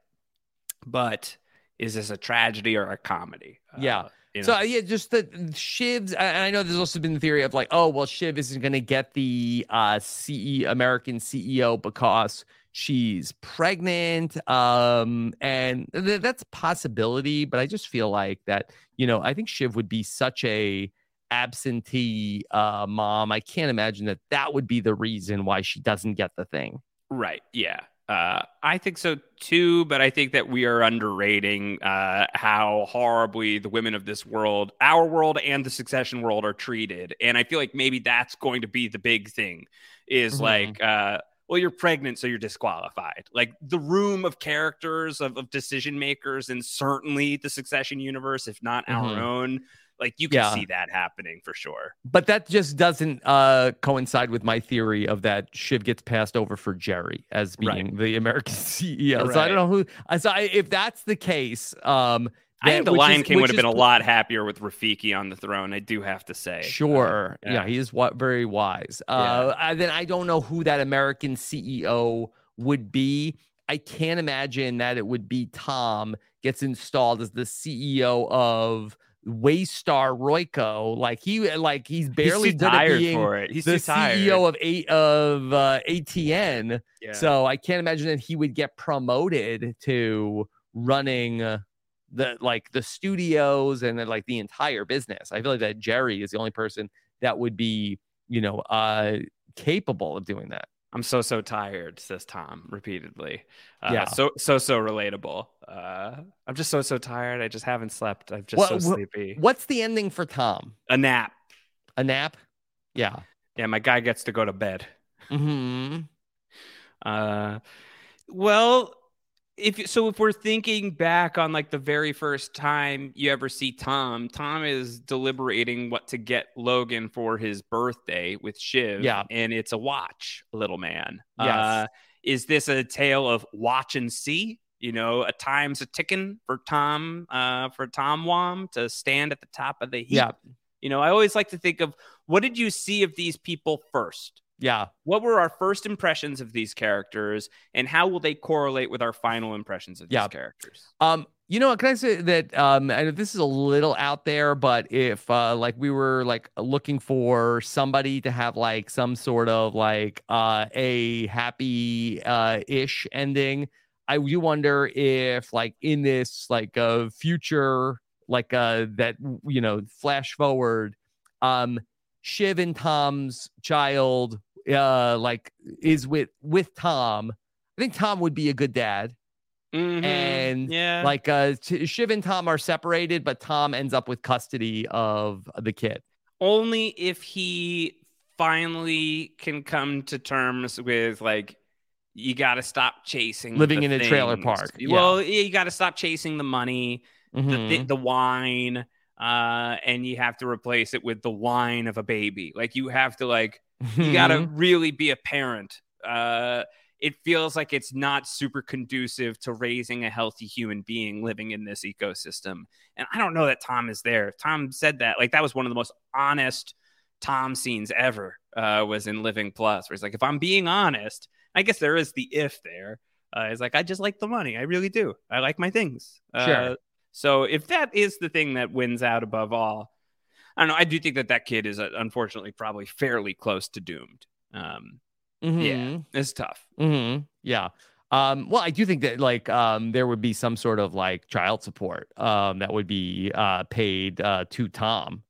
But is this a tragedy or a comedy? Yeah. you So know? uh, yeah, just the Shiv's. I, I know there's also been the theory of like, oh well, Shiv isn't going to get the uh, CE American CEO because she's pregnant, um, and th- that's a possibility. But I just feel like that, you know, I think Shiv would be such a absentee uh, mom. I can't imagine that that would be the reason why she doesn't get the thing. Right. Yeah. Uh, I think so too, but I think that we are underrating uh, how horribly the women of this world, our world and the succession world, are treated. And I feel like maybe that's going to be the big thing is Mhm. like, uh, well, you're pregnant, so you're disqualified. Like the room of characters, of, of decision makers, and certainly the succession universe, if not Mhm. our own, like you can Yeah. see that happening for sure. But that just doesn't uh, coincide with my theory of that Shiv gets passed over for Jerry as Right. being the American CEO. So I don't know who. uh, So I, if that's the case, um, I think the Lion is- King would have been a lot happier with Rafiki on the throne. I do have to say. Sure. Uh, yeah. he is what very wise. Uh, I- then I don't know who that American CEO would be. I can't imagine that it would be Tom gets installed as the CEO of Waystar Royco. Like he, like he's barely at tired being for it. He's the. CEO of eight of uh, ATN. Yeah. So I can't imagine that he would get promoted to running the like the studios and then like the entire business. I feel like that Jerry is the only person that would be, you know, uh capable of doing that. I'm so so tired, says Tom repeatedly. Uh, Yeah. So so so relatable. Uh, I'm just so so tired. I just haven't slept. I'm just What- so sleepy. What's the ending for Tom? A nap. A nap? Yeah. Yeah, my guy gets to go to bed. hmm Uh, well, if so, if we're thinking back on like the very first time you ever see Tom, Tom is deliberating what to get Logan for his birthday with Shiv. Yeah. and it's a watch, little man. Yes. Uh, is this a tale of watch and see? You know, a time's a ticking for Tom, uh, for Tom Wom to stand at the top of the heap. Yeah. You know, I always like to think of what did you see of these people first? Yeah. What were our first impressions of these characters, and how will they correlate with our final impressions of these Yeah. characters? Um, you know, can I say that um I know this is a little out there, but if uh like we were like looking for somebody to have like some sort of like uh a happy uh ish ending, I do wonder if like in this like uh future like uh that you know flash forward um Shiv and Tom's child uh like is with with Tom. I think Tom would be a good dad Mhm. and yeah, like uh Shiv and Tom are separated, but Tom ends up with custody of the kid. only if he finally can come to terms with like you got to stop chasing Living the in a trailer park, yeah. Well, yeah, you got to stop chasing the money, the, thi- Mhm. the wine, uh, and you have to replace it with the wine of a baby. Like you have to like you got to Mhm. really be a parent. Uh, it feels like it's not super conducive to raising a healthy human being living in this ecosystem. And I don't know that Tom is there. Tom said that like that was one of the most honest Tom scenes ever. Uh, was in Living Plus, where he's like, if I'm being honest, I guess there is the if there. Uh, he's like, I just like the money. I really do. I like my things. Uh, Sure. So if that is the thing that wins out above all, I don't know. I do think that that kid is uh, unfortunately probably fairly close to doomed. Um, Yeah, Mhm. it's tough. hmm Yeah. Um, well, I do think that like um there would be some sort of like child support um that would be uh paid uh to Tom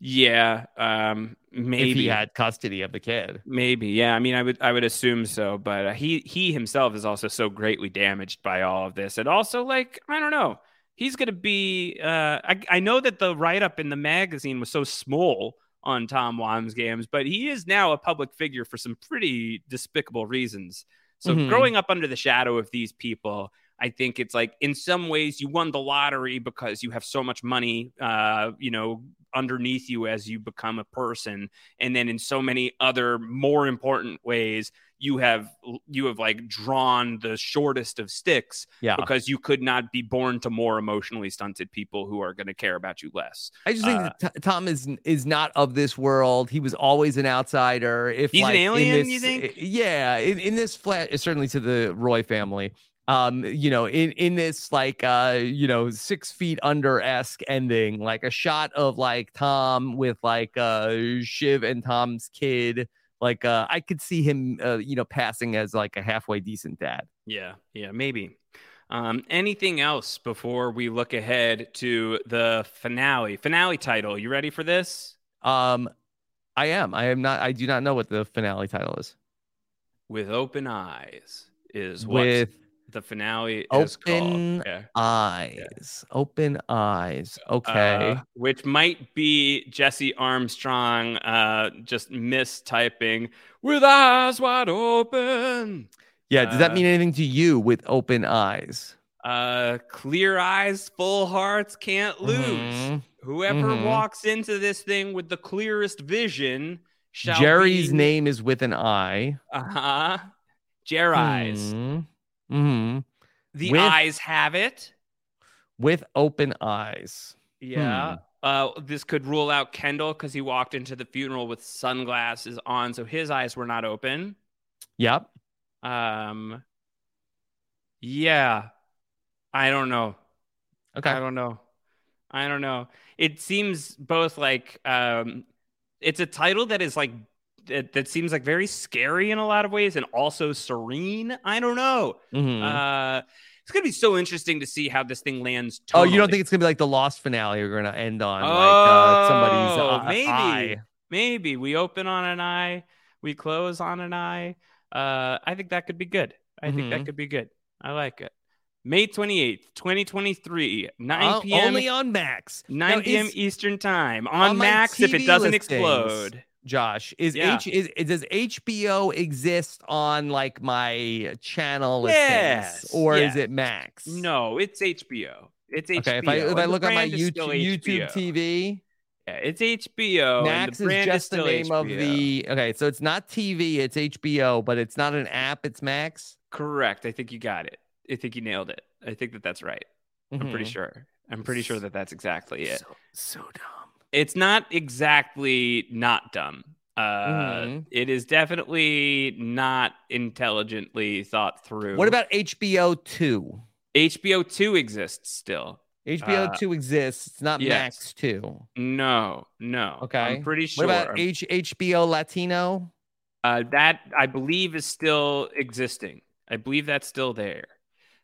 Yeah, um, maybe if he had custody of the kid. Maybe, yeah. I mean, I would, I would assume so. But uh, he, he himself is also so greatly damaged by all of this, and also, like, I don't know, he's gonna be. Uh, I, I know that the write up in the magazine was so small on Tom Wambsgans, but he is now a public figure for some pretty despicable reasons. So Mhm. growing up under the shadow of these people, I think it's like in some ways you won the lottery because you have so much money, uh, you know, underneath you as you become a person, and then in so many other more important ways you have you have like drawn the shortest of sticks Yeah. because you could not be born to more emotionally stunted people who are going to care about you less. I just think Uh, that T- Tom is is not of this world. He was always an outsider. If He's an like, in alien, this- you think? Yeah, in, in this flat, certainly to the Roy family. Um, you know, in in this like uh, you know, six feet under esque ending, like a shot of like Tom with like uh Shiv and Tom's kid. Like uh, I could see him, uh, you know, passing as like a halfway decent dad. Yeah, yeah, maybe. Um, anything else before we look ahead to the finale? Finale title. You ready for this? Um, I am. I am not. I do not know what the finale title is. With open eyes is what With the finale is called. open Yeah. eyes. Open eyes. Okay. Uh, which might be Jesse Armstrong uh, just mistyping with eyes wide open. yeah. Does that uh, mean anything to you with open eyes? Uh, clear eyes, full hearts can't lose. Mhm. Whoever Mhm. walks into this thing with the clearest vision shall Jerry's be, name is with an I. Uh huh. Jer eyes. Hmm The With- eyes have it. With open eyes. Yeah. Hmm. Uh, this could rule out Kendall because he walked into the funeral with sunglasses on, so his eyes were not open. Yep. Um. Yeah. I don't know. Okay. I don't know. I don't know. It seems both like um, it's a title that is like that, that seems like very scary in a lot of ways and also serene. I don't know. Mhm. Uh, it's gonna be so interesting to see how this thing lands. Oh, you don't think it's gonna be like the Lost finale? We're gonna end on like uh, somebody's Oh, uh, maybe, eye. maybe we open on an eye, we close on an eye. Uh, I think that could be good. I think that Mhm. could be good. I like it. May 28th, 2023, 9 Oh, p.m. only on Max. 9 Now, p.m. Eastern time on, my Max if it doesn't listings, explode. Josh, is Yeah. H is, is does HBO exist on like my channel Yes, or is it Max? No, it's HBO. It's HBO. Okay, if I if I look on my is YouTube YouTube TV, Yeah, it's HBO. Max the is just the still name of the. Okay, so it's not TV, it's HBO, but it's not an app. It's Max. Correct. I think you got it. I think you nailed it. I think that that's right. I'm pretty Mhm. sure. I'm pretty sure that that's exactly it. So, so dumb. It's not exactly not dumb. Uh, Mhm. it is definitely not intelligently thought through. What about HBO Two? HBO Two exists still? HBO Uh, Two exists. It's not yes. Max Two. No, no. Okay, I'm pretty sure. What about H- HBO Latino? uh, that I believe is still existing. I believe that's still there.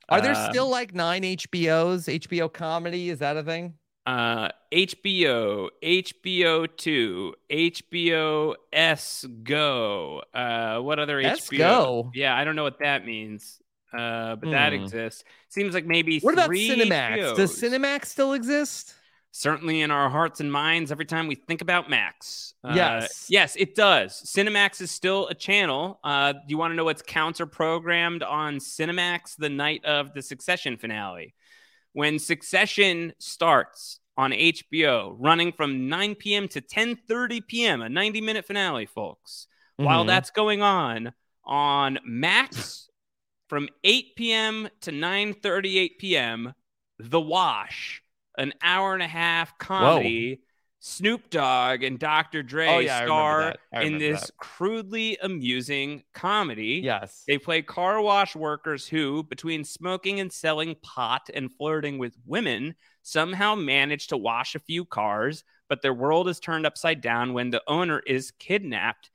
Are there Uh, still like nine HBOs? HBO comedy is that a thing? Uh HBO, HBO2, HBO S Go. Uh what other S HBO? Go? Yeah, I don't know what that means. Uh but that Hmm. exists. Seems like maybe What about Cinemax? Does Cinemax still exist? Certainly in our hearts and minds every time we think about Max. Uh, Yes. Yes, it does. Cinemax is still a channel. Uh, do you want to know what's counter programmed on Cinemax the night of the Succession finale? When Succession starts on HBO, running from 9 p.m. to 10:30 p.m., a 90-minute finale, folks. While Mhm. that's going on on Max from 8 p.m. to 9:38 p.m., The Wash, an hour and a half comedy. Snoop Dogg and Dr. Dre Oh, yeah, star in this that. crudely amusing comedy. Yes. They play car wash workers who, between smoking and selling pot and flirting with women, somehow manage to wash a few cars, but their world is turned upside down when the owner is kidnapped.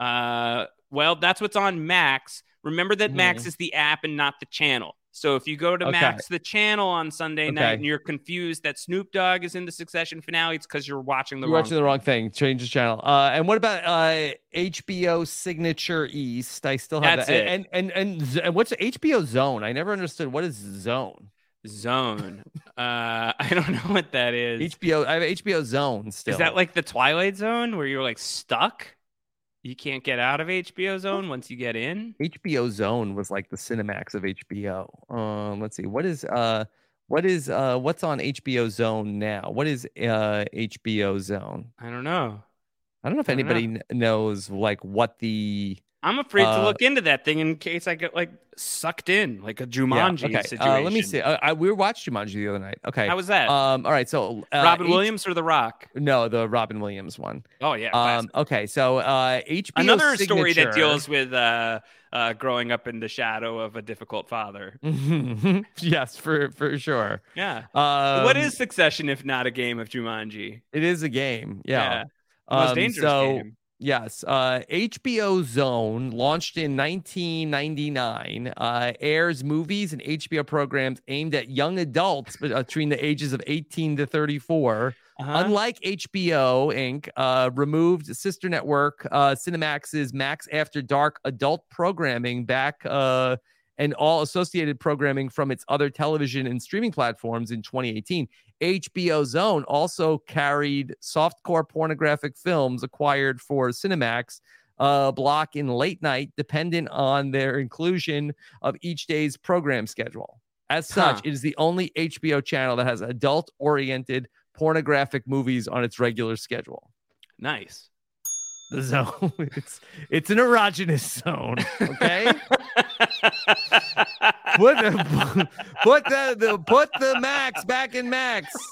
Uh, well, that's what's on Max. Remember that Max Mhm. is the app and not the channel. So if you go to Okay. Max the channel on Sunday night and you're confused that Snoop Dogg is in the Succession finale, it's because you're watching the You're wrong. watching the wrong thing. Change the channel. Uh, and what about uh, HBO Signature East? I still have That's that. it. And and and, and what's HBO Zone? I never understood what is Zone. Zone. uh, I don't know what that is. HBO. I have HBO Zone still. Is that like the Twilight Zone where you're like stuck? You can't get out of HBO Zone once you get in. HBO Zone was like the Cinemax of HBO. Um, let's see, what is uh, what is uh, what's on HBO Zone now? What is uh HBO Zone? I don't know. I don't know if don't anybody kn- knows like what the I'm afraid to Uh, look into that thing in case I get like sucked in, like a Jumanji okay. situation. Uh, let me see. Uh, I, we watched Jumanji the other night. Okay, How was that? Um, all right. So uh, Robin Williams or The Rock? No, the Robin Williams one. Oh yeah. Um, okay, so uh, HBO Another story that deals with uh, uh, growing up in the shadow of a difficult father. yes, for for sure. Yeah. Um, what is Succession if not a game of Jumanji? It is a game. Yeah. The most Um, dangerous so, game. Yes. Uh, HBO Zone, launched in 1999, uh, airs movies and HBO programs aimed at young adults uh, between the ages of 18 to 34. Uh-huh. Unlike HBO Inc., uh, removed sister network uh, Cinemax's Max After Dark adult programming back uh, and all associated programming from its other television and streaming platforms in 2018. HBO Zone also carried softcore pornographic films acquired for Cinemax uh, block in late night, dependent on their inclusion of each day's program schedule. As such, Huh. it is the only HBO channel that has adult oriented pornographic movies on its regular schedule. Nice. The zone. It's it's an erogenous zone. Okay. put the put the, the put the max back in max.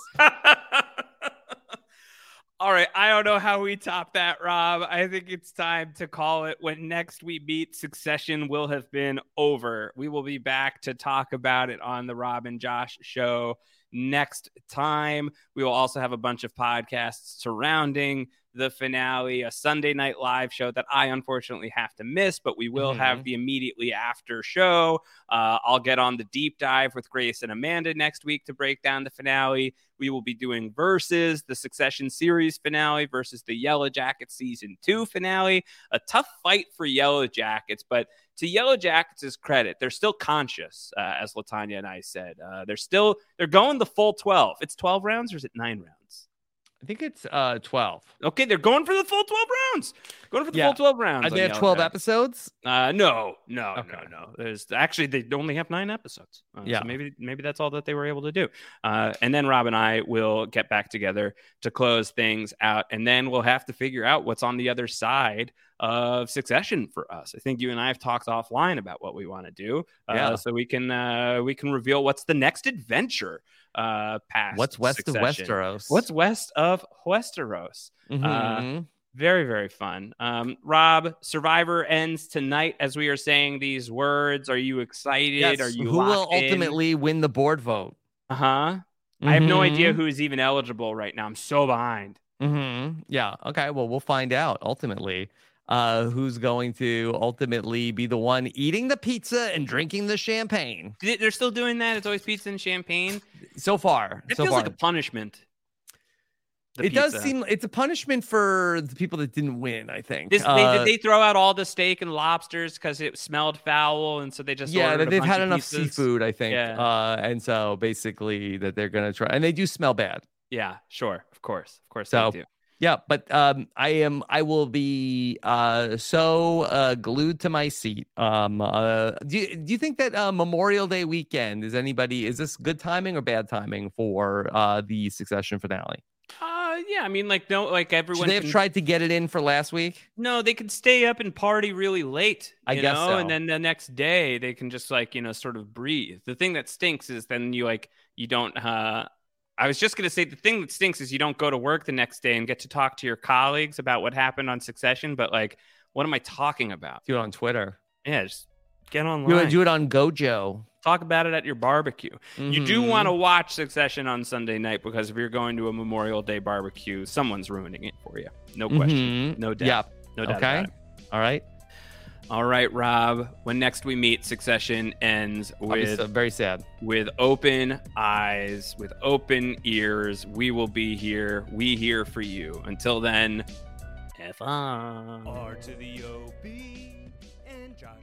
All right, I don't know how we top that, Rob. I think it's time to call it. When next we meet, Succession will have been over. We will be back to talk about it on the Rob and Josh show next time. We will also have a bunch of podcasts surrounding the finale, a Sunday night live show that I unfortunately have to miss, but we will have Mhm. the immediately after show. Uh, I'll get on the deep dive with Grace and Amanda next week to break down the finale. We will be doing versus the Succession series finale versus the Yellowjackets season two finale. A tough fight for Yellowjackets, but to Yellowjackets' credit, they're still conscious, uh, as Latanya and I said. Uh, they're still they're going the full twelve. It's twelve rounds or is it nine rounds? I think it's uh 12. Okay, they're going for the full 12 rounds. Going for the Yeah. full 12 rounds. Uh, they have 12 Jackets. episodes? Uh, no, no, no, no. There's actually they only have nine episodes. Uh, so Yeah. maybe maybe that's all that they were able to do. Uh, and then Rob and I will get back together to close things out, and then we'll have to figure out what's on the other side of Succession for us. I think you and I have talked offline about what we want to do, uh, Yeah. so we can uh, we can reveal what's the next adventure uh, past What's west of Succession. Westeros? What's west of Westeros? Uh, Mhm. Very, very fun. Um, Rob, Survivor ends tonight as we are saying these words. Are you excited? Yes, Are you who will in? ultimately win the board vote? Uh huh. I have no idea Mhm. who's even eligible right now. I'm so behind. Mm-hmm. Yeah. Okay. Well, we'll find out ultimately uh, who's going to ultimately be the one eating the pizza and drinking the champagne. They- They're still doing that. It's always pizza and champagne. So far, It so feels far. like a punishment. It does seem it's a punishment for the people that didn't win. I think. This, they, Uh, did they throw out all the steak and lobsters because it smelled foul, and so they just yeah, they've had enough pizzas? seafood. I think. Yeah. Uh, and so basically that they're gonna try, and they do smell bad. Yeah, sure, of course, of course So they do. yeah, but um, I am I will be uh so uh glued to my seat. Um, uh, do you, do you think that uh, Memorial Day weekend is anybody is this good timing or bad timing for uh the Succession finale? Yeah, I mean, like no, like everyone. Should they have can- tried to get it in for last week? No, they could stay up and party really late. I guess know? so. And then the next day they can just like, you know, sort of breathe. The thing that stinks is then you like you don't uh I was just gonna say the thing that stinks is you don't go to work the next day and get to talk to your colleagues about what happened on succession, but like what am I talking about? Do it on Twitter. Yeah, just get You online. would do it on Gojo. Talk about it at your barbecue. You do Mhm. want to watch Succession on Sunday night because if you're going to a Memorial Day barbecue, someone's ruining it for you. No question. Mhm. No doubt. Yep. No doubt. Okay. about it. All right. All right, Rob. When next we meet, Succession ends with so- very sad. with open eyes, with open ears. We will be here. We here for you. Until then, F on. R to the OB and Josh